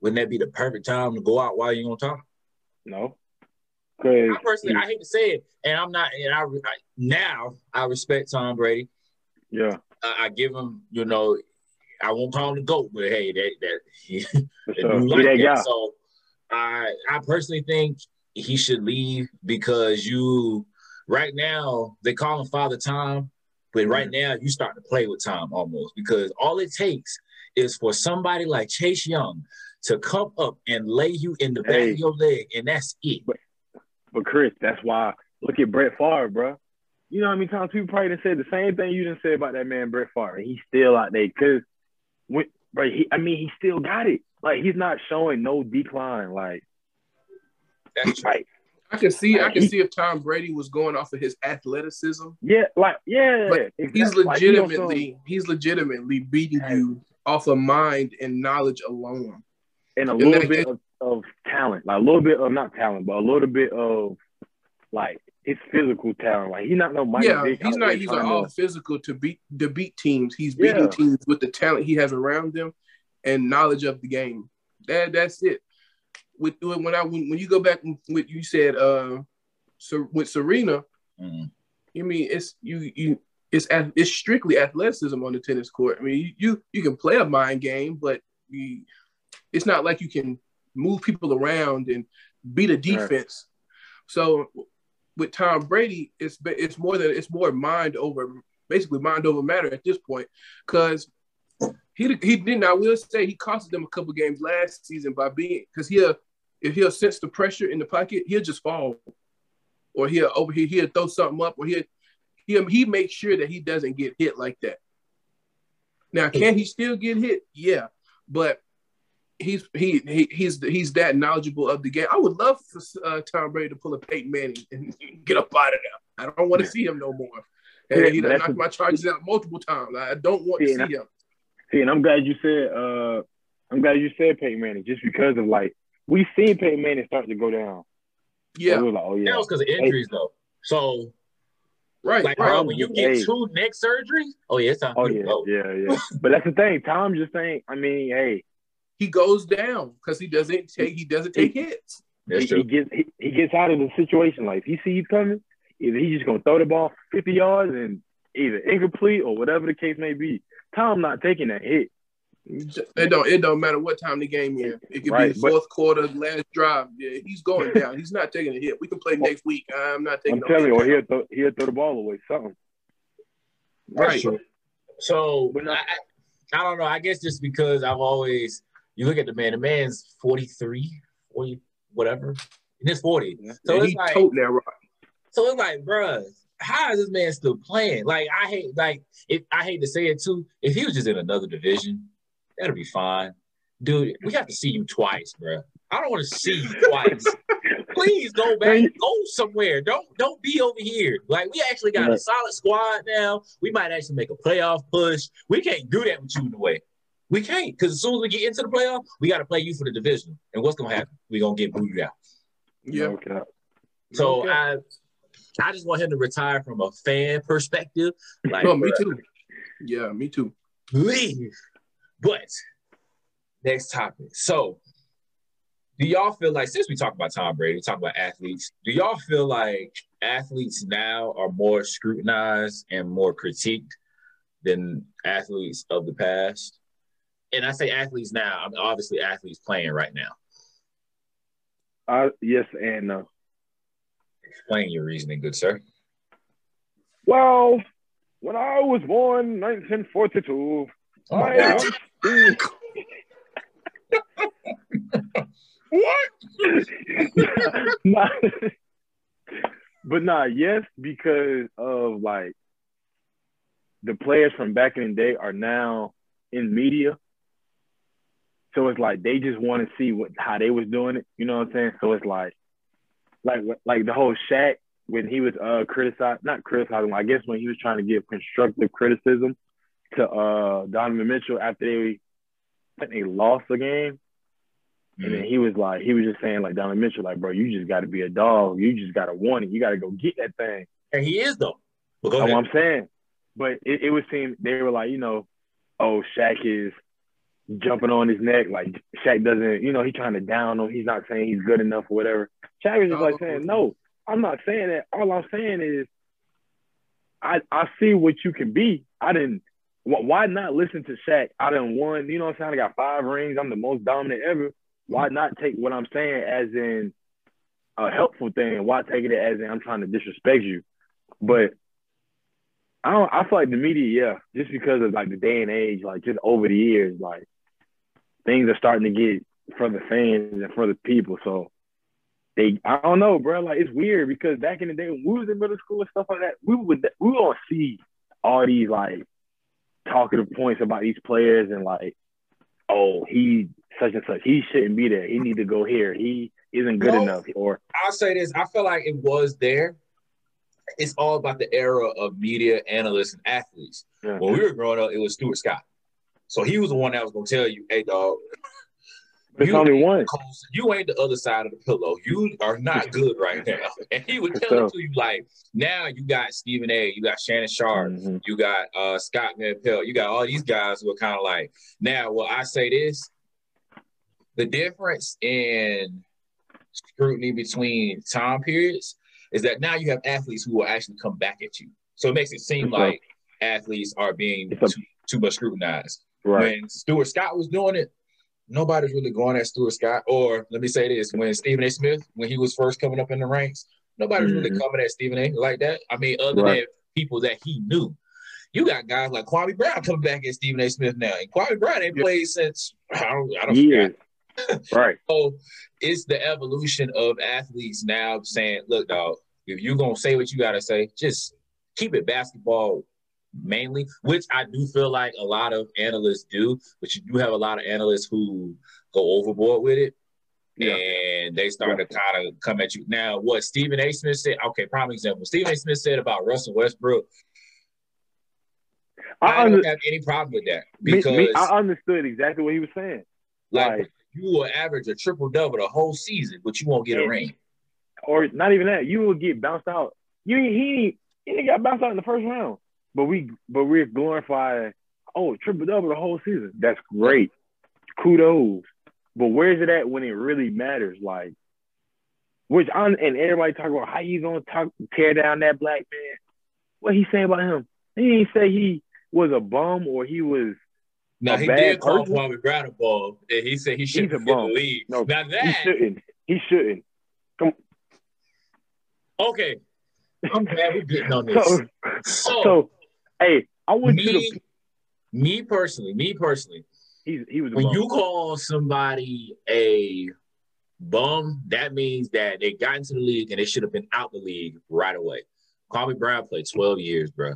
wouldn't that be the perfect time to go out while you're on top? No. I personally, I hate to say it, and I'm not, and I, I now I respect Tom Brady. Yeah, I, I, give him, you know, I won't call him the goat, but hey, that that he, sure. like that that. So I I personally think he should leave because you right now they call him Father Time, but right mm-hmm. now you start to play with time almost because all it takes is for somebody like Chase Young to come up and lay you in the back hey. of your leg, and that's it. But, but Chris, that's why look at Brett Favre, bro. You know how I many times people probably done said the same thing you didn't say about that man Brett Favre. He's still out there because when right, he, I mean, he still got it. Like he's not showing no decline. Like that's right. I can see, I can see if Tom Brady was going off of his athleticism. Yeah, like yeah, but exactly. he's legitimately, like, he's legitimately beating you off of mind and knowledge alone, and a and little bit of of talent, like a little bit of not talent, but a little bit of like his physical talent. Like he's not no Michael Yeah, he's not using all physical to beat to beat teams. He's beating yeah. teams with the talent he has around them and knowledge of the game. That that's it. With when I when, when you go back with you said uh so with Serena, mm-hmm. you mean it's you you it's it's strictly athleticism on the tennis court. I mean you you, you can play a mind game, but you, it's not like you can move people around and beat a defense. Right. So with Tom Brady, it's it's more than it's more mind over basically mind over matter at this point because he he didn't. I will say he costed them a couple games last season by being because he'll if he'll sense the pressure in the pocket, he'll just fall, or he'll over here he'll throw something up, or he'll he he makes sure that he doesn't get hit like that. Now, can he still get hit? Yeah, but he's he, he he's he's that knowledgeable of the game. I would love for uh, Tom Brady to pull a Peyton Manning and get up out of there. I don't want to see him no more. And he knocked my charges out multiple times. I don't want to see him. See, and I'm glad you said uh I'm glad you said Peyton Manning just because of like we seen Peyton Manning start to go down. Yeah, we like, oh yeah, that was because of injuries hey. though. So Right, like right. Bro, when you get hey. two neck surgeries, oh yeah, it's time. Oh yeah, yeah, yeah. but that's the thing. Tom just saying. I mean, hey, he goes down because he doesn't take he doesn't take hits. He, he, gets he, he, gets out of the situation. Like if he sees you coming, either he's just gonna throw the ball 50 yards and either incomplete or whatever the case may be. Tom not taking that hit. It don't it don't matter what time the game is. It could right, be fourth but, quarter, last drive. Yeah, he's going down. He's not taking a hit. We can play next week. I'm not taking. I'm telling you, or he'll throw, he'll throw the ball away. Something. Right. So I, I don't know. I guess just because I've always you look at the man. The man's 43, 40, whatever. And it's 40. So yeah, it's like, that rock. So it's like, bruh, how is this man still playing? Like, I hate, like, if I hate to say it too, if he was just in another division, that'll be fine. Dude, we have to see you twice, bro. I don't want to see you twice. Please go back, go somewhere. Don't don't be over here. Like we actually got a solid squad now. We might actually make a playoff push. We can't do that with you in the way. We can't because as soon as we get into the playoff, we got to play you for the division. And what's gonna happen? We're gonna get booted out. Yeah. Okay. So okay. I I just want him to retire from a fan perspective. Like, no, me too. Yeah, me too. Leave. But next topic. So, do y'all feel like since we talk about Tom Brady, we talk about athletes, do y'all feel like athletes now are more scrutinized and more critiqued than athletes of the past? And I say athletes now, I mean, obviously athletes playing right now. Uh, yes and no. Explain your reasoning, good sir. Well, when I was born, 1942, I what? nah, but nah, yes, because of like the players from back in the day are now in media. So it's like they just want to see what how they was doing it. You know what I'm saying? So it's like like like the whole Shaq when he was uh criticized, not criticizing, I guess when he was trying to give constructive criticism to uh Donovan Mitchell after they they lost the game. Mm-hmm. And then mm-hmm. he was like, he was just saying like Donovan Mitchell, like, bro, you just got to be a dog. You just got to want it. You got to go get that thing. And he is though. Well, That's what I'm saying. But it, it would seem they were like, you know, oh, Shaq is jumping on his neck. Like Shaq doesn't, you know, he's trying to down him. He's not saying he's good enough or whatever. Shaq is just like saying, no, I'm not saying that. All I'm saying is, I I see what you can be. I didn't. Why not listen to Shaq? I didn't won. You know what I'm saying? I got five rings. I'm the most dominant ever. Why not take what I'm saying as in a helpful thing? Why take it as in I'm trying to disrespect you? But I don't. I feel like the media, yeah, just because of like the day and age, like just over the years, like things are starting to get for the fans and for the people. So they, I don't know, bro. Like it's weird because back in the day when we was in middle school and stuff like that, we would we would see all these like talkative points about these players and like, oh, he such and such, he shouldn't be there. He need to go here. He isn't good enough. Or I'll say this: I feel like it was there. It's all about the era of media analysts and athletes. Yeah. When we were growing up, it was Stuart Scott. So he was the one that was gonna tell you, "Hey, dog, there's only one. You ain't the other side of the pillow. You are not good right now." And he would tell it to you like, "Now you got Stephen A. You got Shannon Sharpe. Mm-hmm. You got uh, Scott Van You got all these guys who are kind of like, now, well, I say this: the difference in scrutiny between time periods is that now you have athletes who will actually come back at you. So it makes it seem like athletes are being too, too much scrutinized. Right. When Stuart Scott was doing it, nobody's really going at Stuart Scott. Or let me say this: when Stephen A. Smith, when he was first coming up in the ranks, nobody's mm-hmm. really coming at Stephen A. like that. I mean, other right. than people that he knew. You got guys like Kwame Brown coming back at Stephen A. Smith now, and Kwame Brown ain't played since I don't, I don't Years. right. So it's the evolution of athletes now saying, "Look, dog, if you're gonna say what you gotta say, just keep it basketball mainly, which I do feel like a lot of analysts do, but you do have a lot of analysts who go overboard with it. Yeah. And they start yeah. to kind of come at you. Now, what Stephen A. Smith said, okay, prime example. Stephen A. Smith said about Russell Westbrook. I, I don't have any problem with that because me, me, I understood exactly what he was saying. Like, like you will average a triple double the whole season, but you won't get a ring. Or not even that, you will get bounced out. You he he got bounced out in the first round. But we but we're glorifying, oh, triple double the whole season. That's great. Kudos. But where's it at when it really matters? Like Which on and everybody talk about how you gonna talk tear down that black man. What he say about him? He ain't say he was a bum or he was. Now he did call Kwame Brown a bum, and he said he shouldn't He's a bum. the league. No, now that he shouldn't. He shouldn't. Come. Okay, I'm glad we're getting on this. So, So, so, hey, I want you me, to. me personally, me personally, He, he was when you call somebody a bum, that means that they got into the league and they should have been out the league right away. Kwame Brown played 12 years, bro.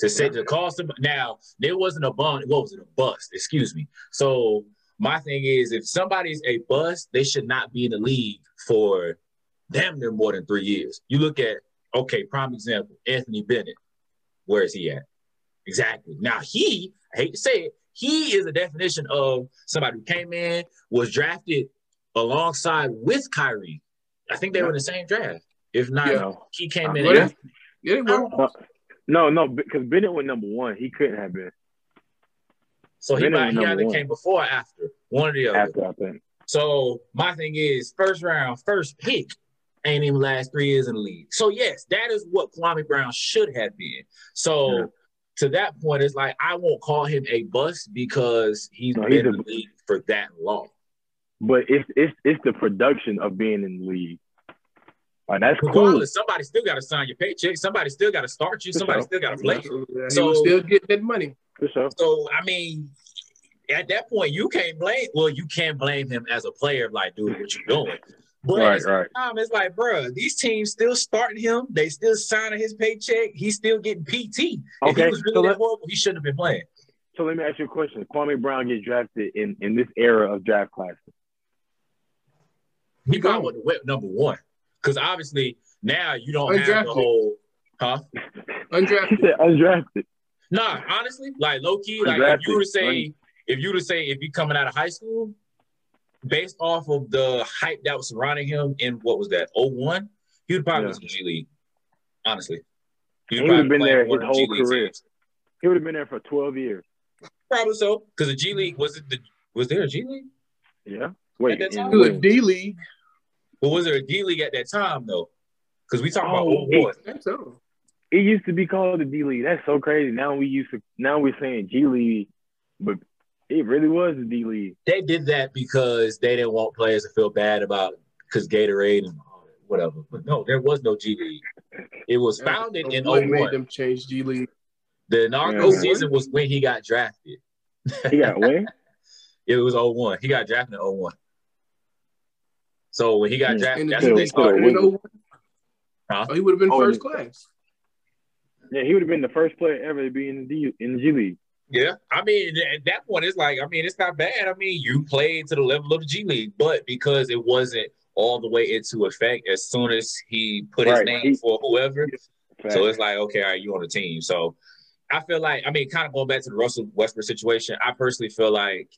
To say to call somebody now, there wasn't a bum. What was it? A bust? Excuse me. So my thing is, if somebody's a bust, they should not be in the league for damn near more than three years. You look at okay, prime example, Anthony Bennett. Where is he at? Exactly. Now he, I hate to say it, he is a definition of somebody who came in, was drafted alongside with Kyrie. I think they were in the same draft. If not, Yeah. he came in. Well, after. Yeah, they. Oh. No, no, because Bennett went number one. He couldn't have been So he might he either one. came before or after. One or the other. after I think. So my thing is, first round, first pick, ain't even last three years in the league. So yes, that is what Kwame Brown should have been. So Yeah. to that point, it's like I won't call him a bust because he's No, been he's in the league for that long. But it's it's it's the production of being in the league. Like that's cool. Somebody still got to sign your paycheck. Somebody still got to start you. For Somebody sure. still got to play. Yeah, he So- was still getting that money. For sure. So I mean, at that point, you can't blame. Well, you can't blame him as a player, like, dude, what you doing? But at Right, the same right. time, it's like, bro, these teams still starting him. They still signing his paycheck. He's still getting PT. If he Okay, was so really that horrible, he shouldn't have been playing. So let me ask you a question. Kwame Brown gets drafted in in this era of draft classes. He probably would have went number one because obviously now you don't have the Undrafted. whole, huh? Undrafted. said undrafted. Nah, honestly, like low key, like if you were to say, if you were to say, if you coming out of high school, based off of the hype that was surrounding him in what was that, 01, he would probably Yeah. was in the G League. Honestly, He would've been there his of the G whole career. teams. He would have been there for 12 years. Probably so, because the G League was it the was there a G League? Yeah. Wait. At that in time? To the? D League. But was there a D League at that time though? Because we talking Oh, about 01. That's all. It used to be called the D League. That's so crazy. Now we used to now we're saying G League, but it really was the D League. They did that because they didn't want players to feel bad about because Gatorade and whatever. But no, there was no G League. It was founded in What made them change G League? The inaugural Yeah. season was when he got drafted. He got away. It was 01. He got drafted in 01. So when he got Hmm. drafted, that's when they started. Wait. started in 01. Huh? Oh, he would have been Oh, first class. yeah, he would have been the first player ever to be in the D in the G League. Yeah, I mean, at that point, it's like, I mean, it's not bad. I mean, you played to the level of the G League, but because it wasn't all the way into effect, as soon as he put his name for whoever, Fact. so it's like, okay, all right, you on the team. So I feel like, I mean, kind of going back to the Russell Westbrook situation, I personally feel like,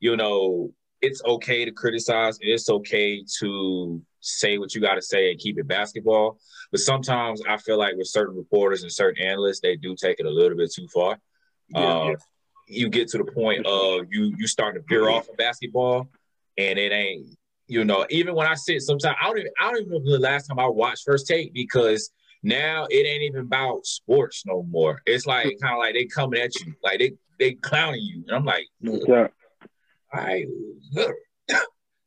you know, it's okay to criticize. It's okay to say what you got to say and keep it basketball. But sometimes I feel like with certain reporters and certain analysts, they do take it a little bit too far. Yeah, Uh, You get to the point of you you starting to veer off of basketball, and it ain't you know even when I sit sometimes I don't even I don't even remember the last time I watched First Take because now it ain't even about sports no more. It's like kind of like they coming at you like they they clowning you, and I'm like, Yeah. all right.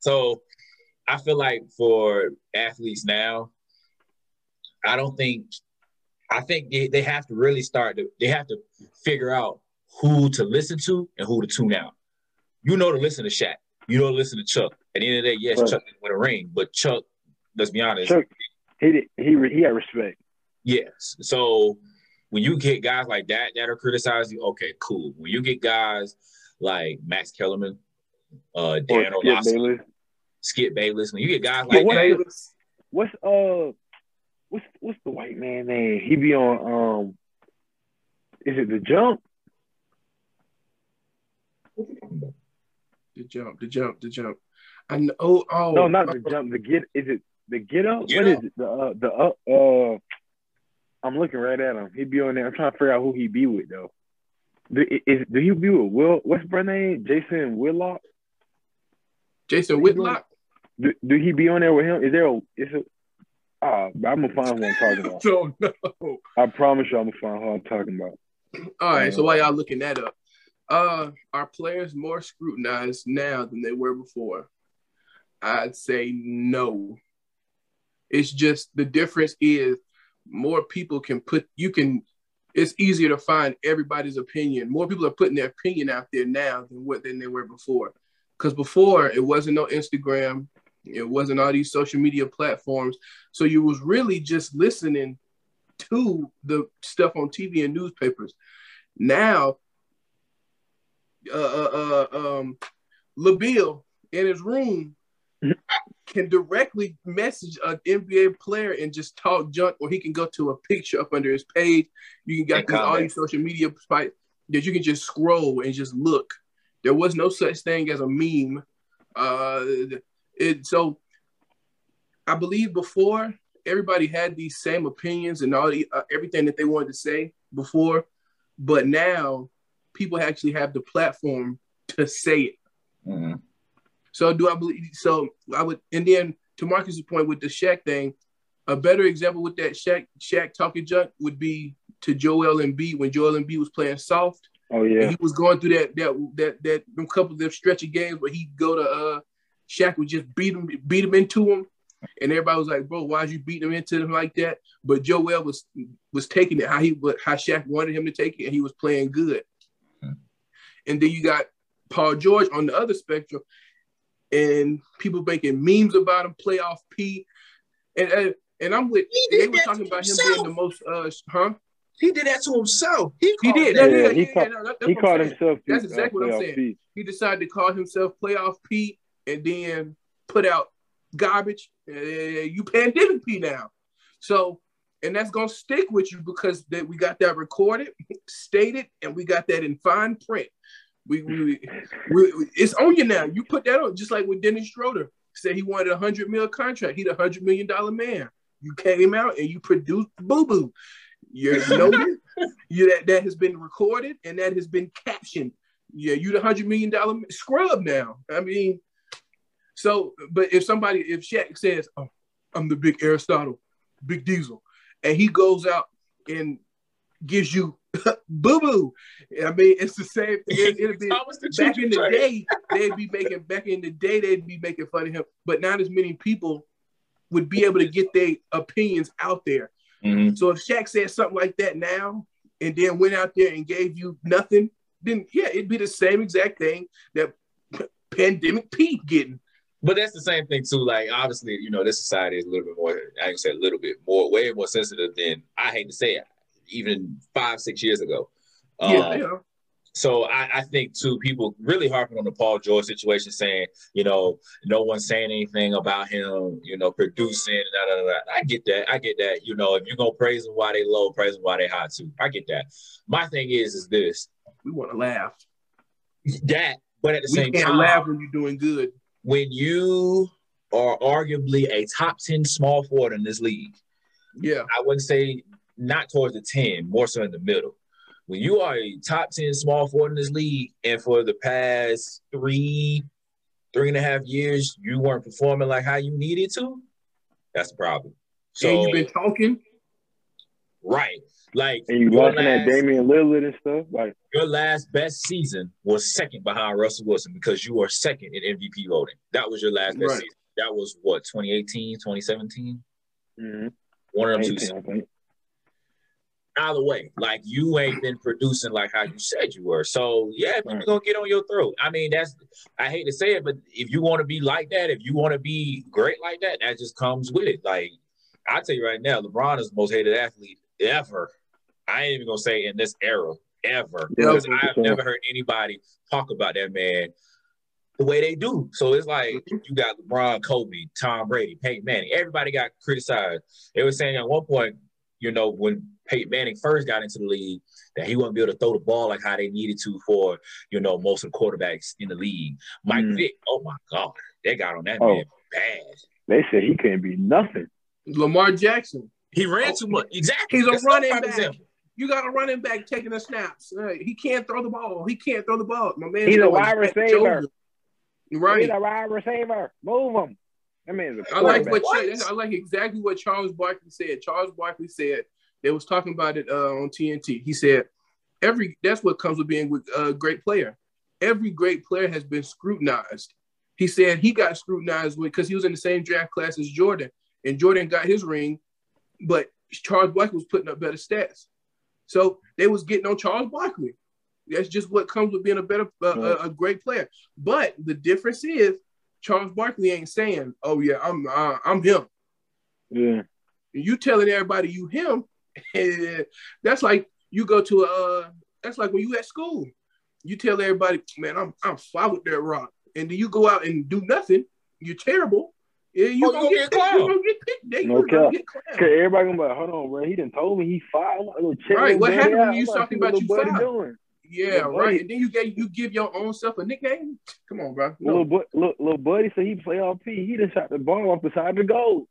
So I feel like for athletes now, I don't think I think they, they have to really start to they have to figure out who to listen to and who to tune out. You know to listen to Shaq. You know to listen to Chuck. At the end of the day, yes, Right. Chuck didn't win a ring, but Chuck, let's be honest, Chuck, he did, he re- he had respect. Yes. So when you get guys like that that are criticizing you, okay, cool. When you get guys like Max Kellerman, uh, Dan Skip Bayless. Skip Bayless, when you get guys Yeah, like what- that, What's uh, what's what's the white man name? He be on um, is it the jump? The jump, the jump, the jump. I know. Oh, oh No, not the jump. The get is it the get up? Get what is Up? it? The uh, the up. Uh, I'm looking right at him. He be on there. I'm trying to figure out who he be with though. Do, is do he be with Will? What's his name? Jason Whitlock. Jason Whitlock. Do, do he be on there with him? Is there a? Is it? Ah, I'm gonna find who I'm talking about. don't know. I promise you, I'm gonna find who I'm talking about. All right. So while y'all looking that up, uh, are players more scrutinized now than they were before? I'd say no. It's just the difference is more people can put you can it's easier to find everybody's opinion. More people are putting their opinion out there now than what than they were before. Because before it wasn't no Instagram, it wasn't all these social media platforms. So you was really just listening to the stuff on TV and newspapers. Now, uh, uh, uh um, LaBeal in his room can directly message an NBA player and just talk junk, or he can go to a picture up under his page. You can get all these social media sites that you can just scroll and just look. There was no such thing as a meme. Uh, it so I believe before everybody had these same opinions and all the, uh, everything that they wanted to say before, but now people actually have the platform to say it. Mm-hmm. So do I believe? So I would, and then to Marcus's point with the Shaq thing, a better example with that Shaq Shaq talking junk would be to Joel Embiid when Joel Embiid was playing soft. Oh yeah, he was going through that that that that them couple of them stretchy games where he'd go to uh Shaq would just beat him beat him into him, and everybody was like, "Bro, why'd you beat him into him like that?" But Joel was was taking it how he how Shaq wanted him to take it, and he was playing good. And then you got Paul George on the other spectrum and people making memes about him, playoff P, and and, and I'm with. They were talking about himself. him being the most, uh, huh? He did that to himself. He, he did. Yeah, yeah, he, called, no, he called himself. That's exactly uh, what I'm saying. P. He decided to call himself playoff P, and then put out garbage. Uh, you pandemic P now. So, and that's gonna stick with you because that we got that recorded, stated, and we got that in fine print. We, we, we, it's on you now. You put that on, just like with Dennis Schroeder said he wanted a hundred mil contract. He's a hundred million dollar man. You came out and you produced boo boo. You're noted. you that that has been recorded and that has been captioned. Yeah, you the hundred million dollar scrub now. I mean, so but if somebody if Shaq says, "Oh, I'm the big Aristotle, big Diesel," and he goes out and gives you boo boo. I mean, it's the same thing. It, be back in the day. They'd be making back in the day. They'd be making fun of him, but not as many people would be able to get their opinions out there. Mm-hmm. So if Shaq said something like that now, and then went out there and gave you nothing, then yeah, it'd be the same exact thing that pandemic Pete getting. But that's the same thing too. Like obviously, you know, this society is a little bit more. I can say a little bit more, way more sensitive than I hate to say it even five, six years ago. Um, yeah, yeah. So I, I, think too, people really harping on the Paul George situation, saying, you know, no one's saying anything about him, you know, producing. Da, da, da, I get that. I get that. You know, if you're gonna praise them why they low, praise them why they high too. I get that. My thing is, is this: we want to laugh. That, but at the we same can't time, laugh when you're doing good. When you are arguably a top ten small forward in this league, yeah, I wouldn't say not towards the 10, more so in the middle. When you are a top 10 small forward in this league, and for the past three, three and a half years, you weren't performing like how you needed to, that's the problem. So and you've been talking. Right. Like and you last, that Damian Lillard and stuff. Like your last best season was second behind Russell Wilson because you were second in MVP voting. That was your last best right. season. That was what 2018, 2017? Mm-hmm. One of them two either way. Like you ain't been producing like how you said you were. So yeah, people right. gonna get on your throat. I mean, that's I hate to say it, but if you want to be like that, if you want to be great like that, that just comes with it. Like I tell you right now, LeBron is the most hated athlete ever. I ain't even gonna say in this era ever because I've never heard anybody talk about that man the way they do. So it's like mm-hmm. you got LeBron, Kobe, Tom Brady, Peyton Manning. Everybody got criticized. They were saying at one point, you know, when Peyton Manning first got into the league, that he wouldn't be able to throw the ball like how they needed to for, you know, most of the quarterbacks in the league. Mike mm. Vick, oh my God, they got on that oh. man bad. They said he couldn't be nothing. Lamar Jackson. He ran too much. Exactly. He's a That's running back. Example. You got a running back taking the snaps. Uh, he can't throw the ball. He can't throw the ball. My man. He's a wide receiver. Right. He's a wide receiver. Move him. I mean, I like what, I like exactly what Charles Barkley said. Charles Barkley said they was talking about it uh, on TNT. He said every that's what comes with being with a great player. Every great player has been scrutinized. He said he got scrutinized because he was in the same draft class as Jordan, and Jordan got his ring, but Charles Barkley was putting up better stats. So they was getting on Charles Barkley. That's just what comes with being a better, uh, a, a great player. But the difference is Charles Barkley ain't saying, "Oh yeah, I'm uh, I'm him." Yeah. You telling everybody you him, that's like you go to a. Uh, that's like when you at school. You tell everybody, "Man, I'm I'm fine with that rock," and then you go out and do nothing. You're terrible. Yeah, you oh, gonna, get, get, you gonna get picked. No cap. Cause everybody gonna be like, hold on, bro. He didn't told me he five. Right. What happened when you talking about you five? Doing? Yeah, little right. Buddy. And then you get you give your own self a nickname. Come on, bro. No. Little, bu- little, little buddy said he play all P. He just shot the ball off beside the goal.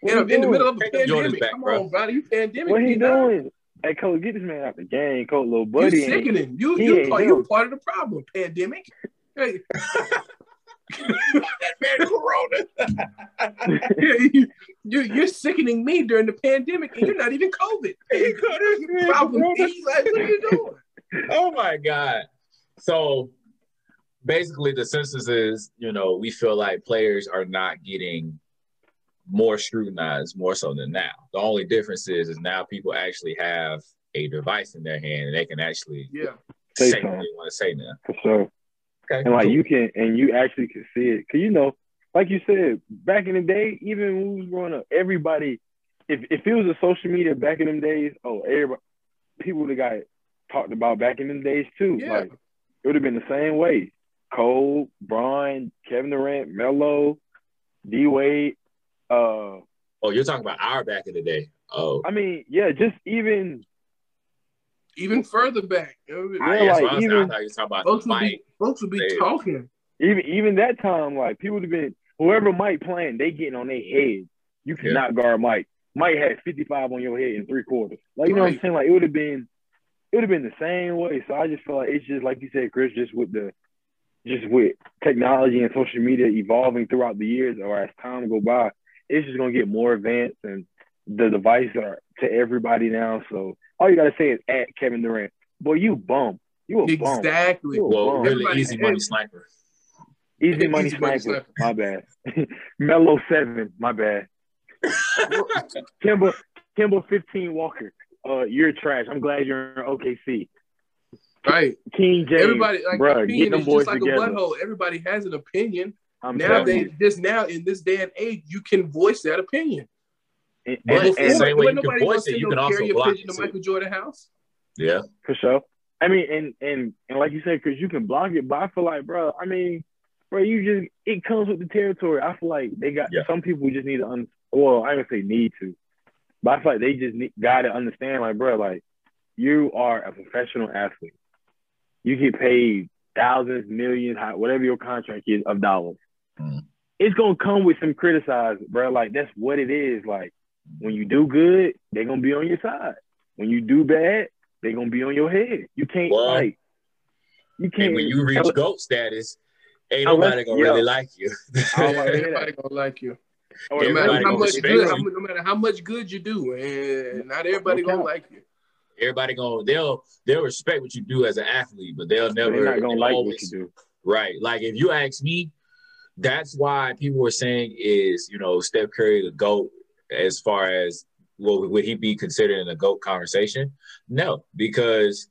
What in, in the middle of a pandemic. Back, Come bro. on, bro. You pandemic. What he doing? Hey, coach, get this man out the game, coach. Little buddy. You sickening. You you part, you part of the problem. Pandemic. Hey. that man Corona. you, you, you're sickening me during the pandemic, and you're not even COVID. problem. Like, what are you doing? oh my god. So basically, the census is, you know, we feel like players are not getting more scrutinized more so than now. The only difference is, is now people actually have a device in their hand and they can actually yeah say, say what they want to say now. For sure. Okay. And like you can, and you actually can see it, cause you know, like you said, back in the day, even when we was growing up, everybody, if if it was a social media back in them days, oh, everybody, people would have got talked about back in them days too. Yeah. Like it would have been the same way. Kobe Bryant, Kevin Durant, Melo, D Wade. Uh, oh, you're talking about our back in the day. Oh, I mean, yeah, just even even further back. Yeah, like even folks would be, folks would be talking. Even even that time, like people would have been whoever Mike playing, they getting on their head. You cannot yeah. guard Mike. Mike had 55 on your head in three quarters. Like you right. know what I'm saying? Like it would have been it would have been the same way. So I just feel like it's just like you said, Chris, just with the just with technology and social media evolving throughout the years or as time go by, it's just gonna get more advanced and the devices are to everybody now. So all you gotta say is at Kevin Durant. Boy, you bum. You a exactly. Bum. well, really easy money sniper. Easy money, easy sniper. sniper. My bad. Melo seven. My bad. Kemba Kemba fifteen Walker uh, you're trash. I'm glad you're in OKC. Right. King James. Everybody like bruh, opinion is just like together. a butthole. Everybody has an opinion. I'm now they just now in this day and age, you can voice that opinion. And, but and, and same way you can voice it, you can also block it. To Michael Jordan house. Yeah, for sure. I mean, and and and like you said, because you can block it, but I feel like, bro, I mean, bro, you just it comes with the territory. I feel like they got yeah. some people just need to. Un- well, I don't say need to, but I feel like they just need, got to understand, like, bro, like you are a professional athlete. You get paid thousands, millions, whatever your contract is of dollars. Mm. It's gonna come with some criticize, bro. Like that's what it is. Like when you do good, they're gonna be on your side. When you do bad, they're gonna be on your head. You can't well, like you can't. when you reach GOAT status, ain't nobody gonna really like you. Nobody gonna like you. Or no matter how much good, how, no matter how much good you do, and not everybody gonna like you. Everybody gonna they'll they'll respect what you do as an athlete, but they'll never They're not gonna like always, what you do. Right. Like if you ask me, that's why people were saying is you know Steph Curry the goat as far as well would he be considered in a goat conversation? No, because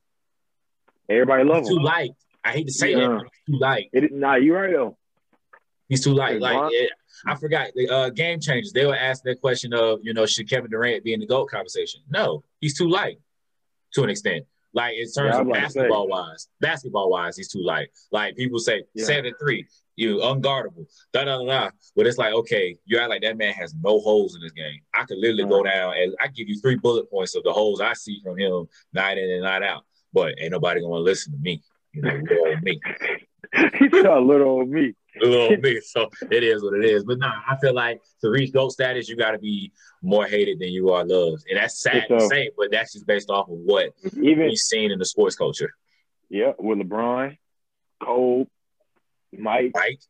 everybody loves him. Too light. I hate to say yeah. it, too light. It, nah, you're right though. He's too light. Like it, I forgot the uh, game changers. They were asked that question of, you know, should Kevin Durant be in the GOAT conversation? No, he's too light to an extent. Like in terms yeah, of basketball wise, basketball wise, he's too light. Like people say yeah. seven three, you unguardable, da da da. But it's like, okay, you act like that man has no holes in this game. I could literally uh-huh. go down and I give you three bullet points of the holes I see from him night in and night out. But ain't nobody gonna listen to me. You know, little me. He's a little old me a little me. So it is what it is. But nah, I feel like to reach GOAT status, you got to be more hated than you are loved. And that's sad to say, but that's just based off of what even we've seen in the sports culture. Yeah, with LeBron, Kobe, Mike. Mike.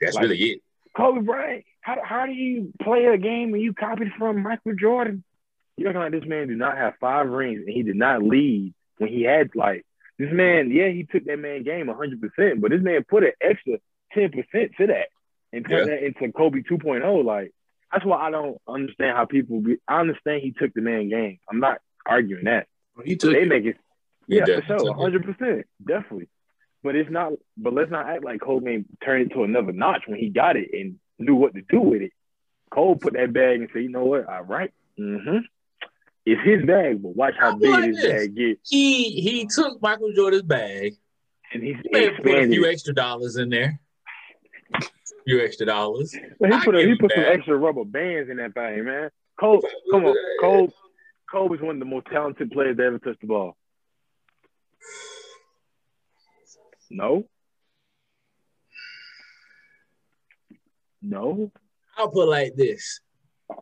That's like, really it. Kobe Bryant. how, how do you play a game when you copied from Michael Jordan? You looking like this man did not have five rings and he did not lead when he had like this man. Yeah, he took that man game 100, percent but this man put an extra 10 percent to that and turned yeah. that into Kobe 2.0. Like that's why I don't understand how people. Be, I understand he took the man game. I'm not arguing that. He took. They it. make it. Yeah, for sure, 100 percent, definitely. But it's not. But let's not act like Kobe turned it to another notch when he got it and knew what to do with it. Cole put that bag and said, "You know what? All right, mm-hmm. It's his bag, but watch how big his this. bag gets." He he took Michael Jordan's bag and he put a few extra dollars in there. A few extra dollars. But he put a, he put some extra rubber bands in that thing, man. Cole, come on, Cole. Cole was one of the most talented players that ever touched the ball. No. No. I'll put like this.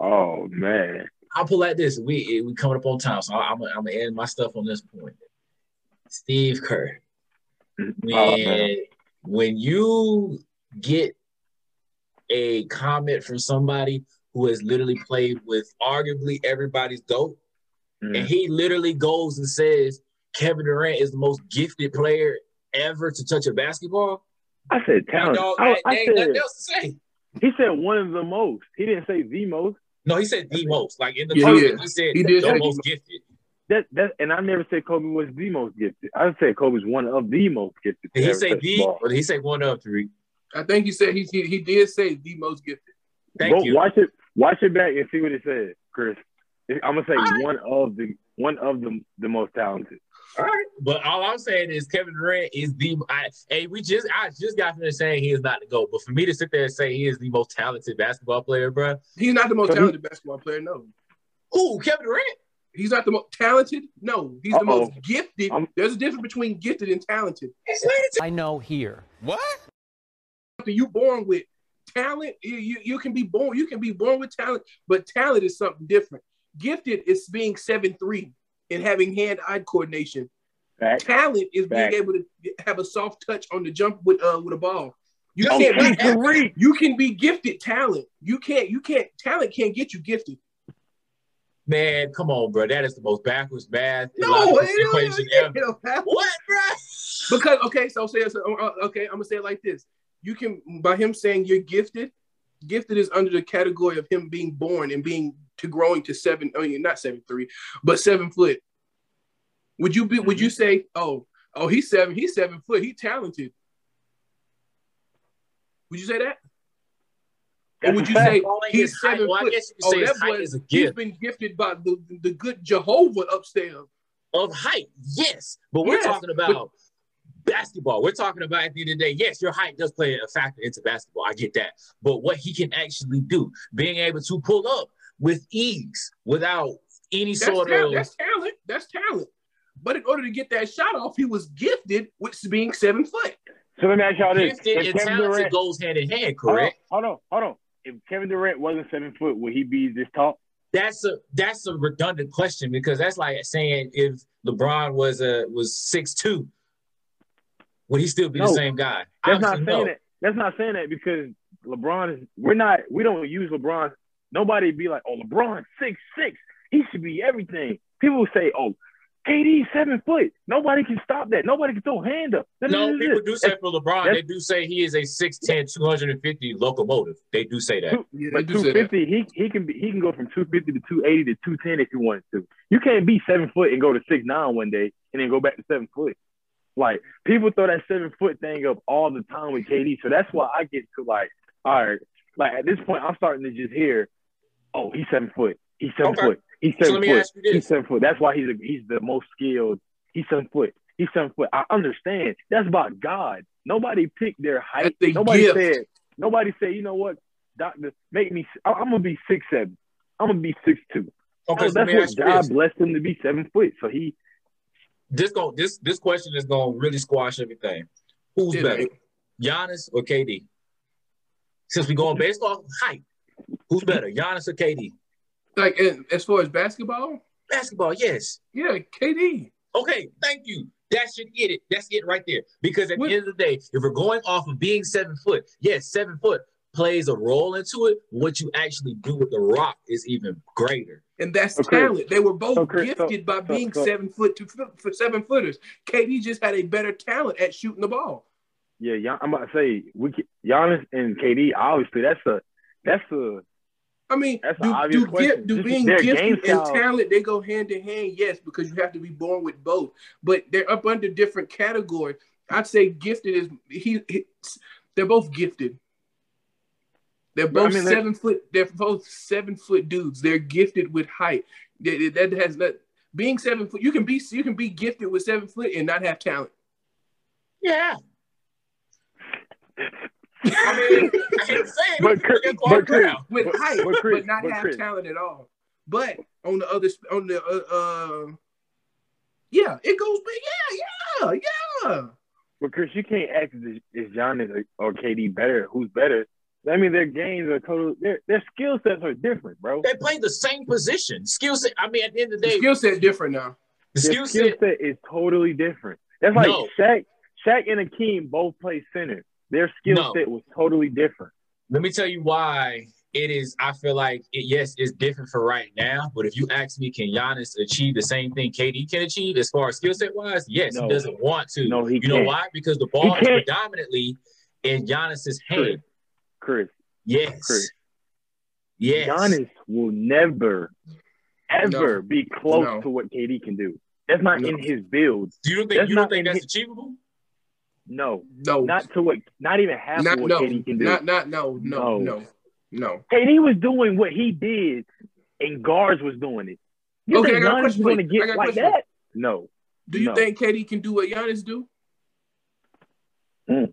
Oh man. I'll put like this. We we coming up on time, so I'm I'm gonna end my stuff on this point. Steve Kerr. When oh, when you get a comment from somebody who has literally played with arguably everybody's GOAT, mm-hmm. and he literally goes and says Kevin Durant is the most gifted player ever to touch a basketball. I said talent. I, I, I said, nothing else to say. He said one of the most. He didn't say the most. No, he said the most. Like in the yeah, yeah. he said he did the most gifted. That that and I never said Kobe was the most gifted. I said Kobe's one of the most gifted. Did he say the or did he say one of three? I think he said he he, he did say the most gifted. Thank Go, you. Watch it watch it back and see what it said, Chris. I'm gonna say right. one of the one of the the most talented. All right, but all I'm saying is Kevin Durant is the. I, hey, we just I just got finished saying he is not the goat, but for me to sit there and say he is the most talented basketball player, bro, he's not the most talented basketball player. No. Who? Kevin Durant? He's not the most talented. No, he's Uh-oh. the most gifted. I'm... There's a difference between gifted and talented. I know here. What? You born with talent. You, you you can be born. You can be born with talent, but talent is something different. Gifted is being seven three and having hand-eye coordination. Back. Talent is Back. being able to have a soft touch on the jump with uh with a ball. You can't be, you can be gifted talent. You can't you can't talent can't get you gifted. Man, come on, bro. That is the most backwards math no, equation ever. What, bro? Because okay, so say so, uh, okay, I'm gonna say it like this. You can by him saying you're gifted, gifted is under the category of him being born and being to growing to seven, I mean not seven three, but seven foot. Would you be would you mm-hmm. say, oh, oh, he's seven, he's seven foot, he's talented? Would you say that? Or would you say he's seven height, foot? Well, oh, that boy, he's been gifted by the, the good Jehovah upstairs. Of height, yes. But we're yes, talking about but, basketball. We're talking about at the end of the day, yes, your height does play a factor into basketball. I get that. But what he can actually do, being able to pull up with ease without any that's sort talent. of that's talent. That's talent. But in order to get that shot off, he was gifted with being seven foot. So let me ask y'all this: Gifted and talented Durant, goes hand in hand, correct? Hold on, hold on, hold on if Kevin Durant wasn't seven foot, would he be this tall? That's a that's a redundant question because that's like saying if LeBron was a was six two, would he still be no, the same guy? That's Obviously, not saying no. that. That's not saying that because LeBron is. We're not. We don't use LeBron. Nobody be like, oh, LeBron six six. He should be everything. People say, oh, KD seven foot. Nobody can stop that. Nobody can throw hand up. No, people do say for LeBron, they do say he is a 6'10", 250 locomotive. They do say that. Yeah, but two fifty, he he can be he can go from two fifty to two eighty to two ten if he wanted to. You can't be seven foot and go to six nine one day and then go back to seven foot. Like people throw that seven foot thing up all the time with KD, so that's why I get to like, all right, like at this point, I'm starting to just hear, oh, he's seven foot, he's seven okay. foot. He's seven so foot. He's seven foot. That's why he's a, he's the most skilled. He's seven foot. He's seven foot. I understand. That's about God. Nobody picked their height. Nobody gift. said. Nobody said. You know what, doctor? Make me. I'm gonna be six seven. I'm gonna be six two. Okay, so that's what God blessed him to be seven foot. So he. This go this this question is gonna really squash everything. Who's better, Giannis or KD? Since we're going based off height, who's better, Giannis or KD? Like as far as basketball? Basketball, yes. Yeah, KD. Okay, thank you. That should get it. That's it right there. Because at what? the end of the day, if we're going off of being seven foot, yes, seven foot, plays a role into it. What you actually do with the rock is even greater. And that's okay. talent. They were both okay. gifted so, by being so, so. seven foot to for seven footers. KD just had a better talent at shooting the ball. Yeah, I'm about to say we Giannis and KD. Obviously, that's a that's a. I mean, do, do, get, do being gifted and talent they go hand in hand? Yes, because you have to be born with both. But they're up under different categories. I'd say gifted is he, he they're both gifted. They're both I mean, seven foot. They're both seven foot dudes. They're gifted with height. That has not being seven foot. You can be you can be gifted with seven foot and not have talent. Yeah. I mean, I can't say it. But, but, Chris, with but, height, but, Chris, but not but have Chris. talent at all. But on the other, on the uh, uh yeah, it goes. But yeah, yeah, yeah. But Chris, you can't ask is, is Giannis or KD better? Who's better? I mean, their games are total. Their their skill sets are different, bro. They play the same position. Skill set. I mean, at the end of the day, skill set different now. The skill set, set is totally different. That's like no. Shaq. Shaq and Akeem both play center. Their skill no. set was totally different. Let me tell you why it is. I feel like it, yes, it's different for right now. But if you ask me, can Giannis achieve the same thing KD can achieve as far as skill set wise? Yes, no. he doesn't want to. No, he You can't. know why? Because the ball is predominantly in Giannis's hand. Chris. Yes. Chris. Yes. Giannis will never, ever no. be close no. to what KD can do. That's not no. in his build. Do you think that's you don't think that's his... achievable? No, no, not to what, not even half not, of what no, KD can do. Not, not, no, no, no, no. KD was doing what he did, and guards was doing it. You okay, think Giannis is going to get like that? No. Do you no. think KD can do what Giannis do? Mm.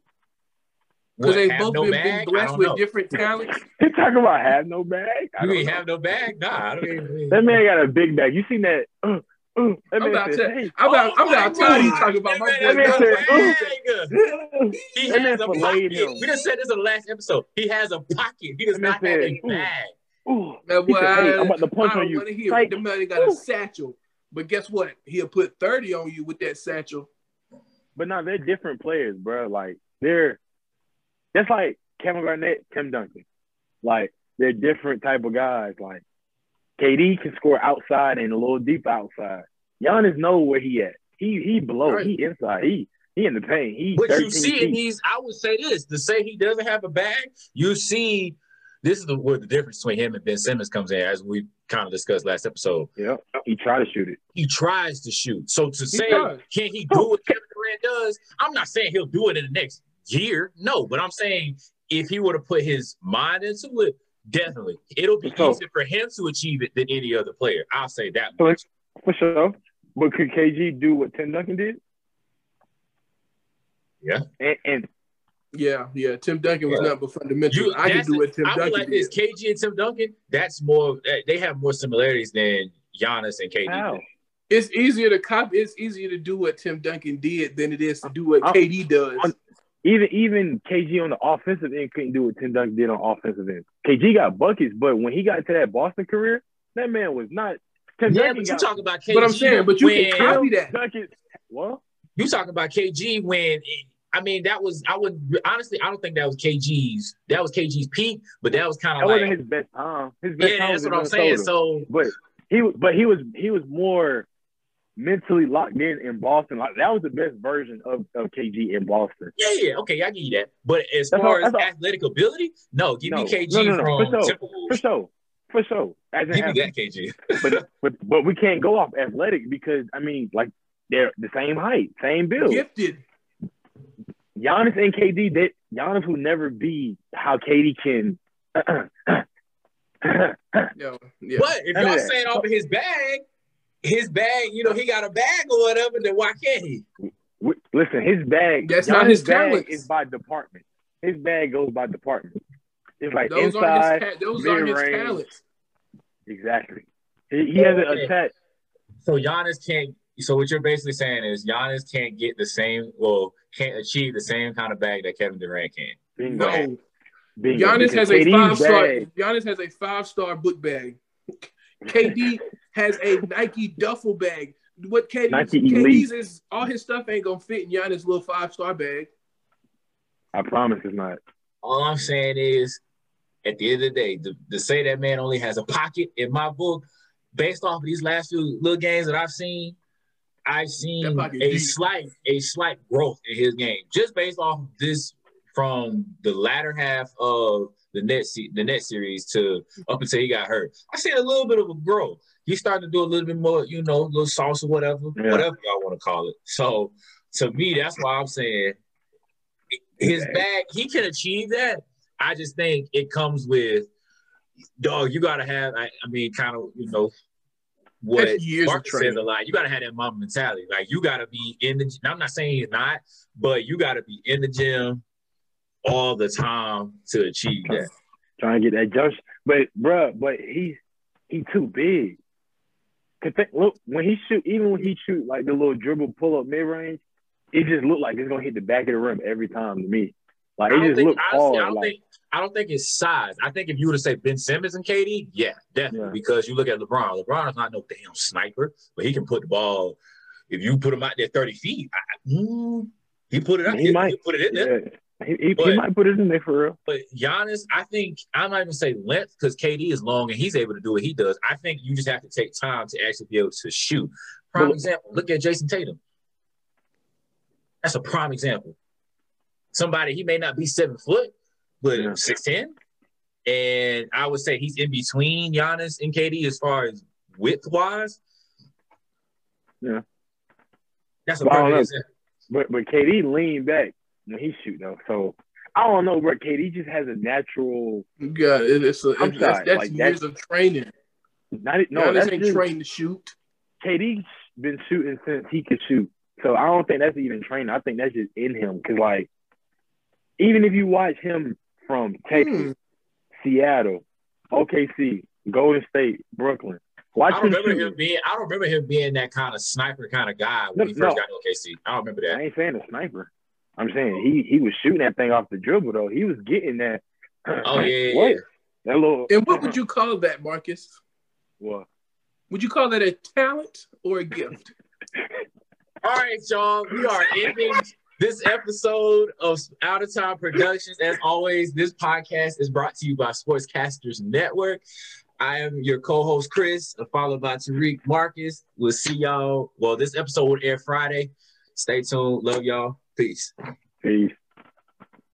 Because they've both no been, been, blessed with know. different talents. He talking about have no bag. I you ain't have no bag? Nah, I don't even. That man got a big bag. You seen that? Uh, uh, I'm about to. Hey, I'm about. Oh I'm about to tell you talking about my boy. That he has a pocket. We just said this in the last episode. He has a pocket. He does not have a bag. Ooh, man, boy, I, I'm about to punch on you. Hear, like, the man got ooh. a satchel, but guess what? He'll put thirty on you with that satchel. But now they're different players, bro. Like they're just like Kevin Garnett, Tim Duncan. Like they're different type of guys. Like KD can score outside and a little deep outside. Giannis know where he at. He he below. Right. He inside. He he in the paint. He but you see in these, I would say this to say he doesn't have a bag. You see, this is the where the difference between him and Ben Simmons comes in, as we kind of discussed last episode. Yeah, he tries to shoot it. He tries to shoot. So to he say, does. can he do what Kevin Durant does? I'm not saying he'll do it in the next year. No, but I'm saying if he were to put his mind into it, definitely it'll be so, easier for him to achieve it than any other player. I'll say that. So for sure. But could KG do what Tim Duncan did? Yeah. And, and yeah, yeah. Tim Duncan was yeah. not but fundamental. You, I can do what Tim I Duncan like this. KG and Tim Duncan, that's more. Eh, they have more similarities than Giannis and KD. How? It's easier to copy. It's easier to do what Tim Duncan did than it is to do what I'm, KD does. I'm, even even KG on the offensive end couldn't do what Tim Duncan did on offensive end. KG got buckets, but when he got into that Boston career, that man was not. Tim yeah, Duncan but you talk about KG. But I'm saying, but you can copy that. Duncan, what? You talking about KG when? I mean, that was I would honestly I don't think that was KG's. That was KG's peak, but that was kind of like wasn't his best time. His best yeah, time that's what I'm saying. So, but he but he was he was more mentally locked in in Boston. Like that was the best version of, of KG in Boston. Yeah, yeah, okay, I give you that. But as that's far all, as all. athletic ability, no, give no, me KG no, no, no, from for sure, for sure, for sure. As give me that KG. but but but we can't go off athletic because I mean, like they're the same height, same build, gifted. Giannis and KD, they, Giannis will never be how KD can. Yo, yeah. But if y'all saying off of his bag, his bag, you know, he got a bag or whatever, then why can't he? Listen, his bag. That's not his bag is by department. His bag goes by department. It's like those inside. Are his, those are his talents. Exactly. He, he has an attack. So Giannis can't. So what you're basically saying is Giannis can't get the same. Well, can't achieve the same kind of bag that Kevin Durant can. Bingo. No. Bingo. Giannis has a five star. Giannis has a five star book bag. KD has a Nike duffel bag. What KD, KD's is all his stuff ain't gonna fit in Giannis' little five star bag. I promise it's not. All I'm saying is at the end of the day, to, to say that man only has a pocket in my book, based off of these last few little games that I've seen, I've seen a deep. slight a slight growth in his game just based off of this from the latter half of the net se- the net series to up until he got hurt. I seen a little bit of a growth. He started to do a little bit more, you know, a little sauce or whatever, yeah. whatever y'all want to call it. So to me, that's why I'm saying his bag, he can achieve that. I just think it comes with dog, you gotta have I, I mean, kind of, you know, what years Marcus says a lot. You gotta have that mom mentality. Like you gotta be in the I'm not saying he's not, but you gotta be in the gym all the time to achieve that. Trying to get that jump, but bruh, but he's he too big. Think, look when he shoot, even when he shoot like the little dribble pull up mid range, it just looked like it's gonna hit the back of the rim every time to me. Like it just think, looked honestly, hard. I don't, like, think, I don't think it's size. I think if you were to say Ben Simmons and KD, yeah, definitely. Yeah. Because you look at LeBron. LeBron is not no damn sniper, but he can put the ball. If you put him out there thirty feet, I, mm, he put it out. He, he might put it in there. Yeah. He, he, but, he, might put it in there for real. But Giannis, I think I'm not even say length because KD is long and he's able to do what he does. I think you just have to take time to actually be able to shoot. Prime but, example, look at Jayson Tatum. That's a prime example. Somebody he may not be seven foot, but six ten, and I would say he's in between Giannis and KD as far as width wise. Yeah, that's a prime example. But but KD leaned back when he shoot though. So I don't know, bro. KD just has a natural. Yeah, it's a, I'm sorry, that's, like, years that's, of training. Not no, that's ain't trained to shoot. KD's been shooting since he could shoot. So I don't think that's even training. I think that's just in him. Cause like, even if you watch him from Texas, hmm. Seattle, OKC, Golden State, Brooklyn, watch I don't remember him, him being. I don't remember him being that kind of sniper kind of guy when no, he first no. got to OKC. I don't remember that. I ain't saying a sniper. I'm saying he he was shooting that thing off the dribble though. He was getting that. Oh yeah, yeah. That little. And what would uh-huh. you call that, Marcus? What? Would you call that a talent or a gift? All right, y'all. We are ending this episode of Out of Time Productions. As always, this podcast is brought to you by Sportscasters Network. I am your co-host Chris, followed by Tariq Marcus. We'll see y'all. Well, this episode will air Friday. Stay tuned. Love y'all. Peace. Peace.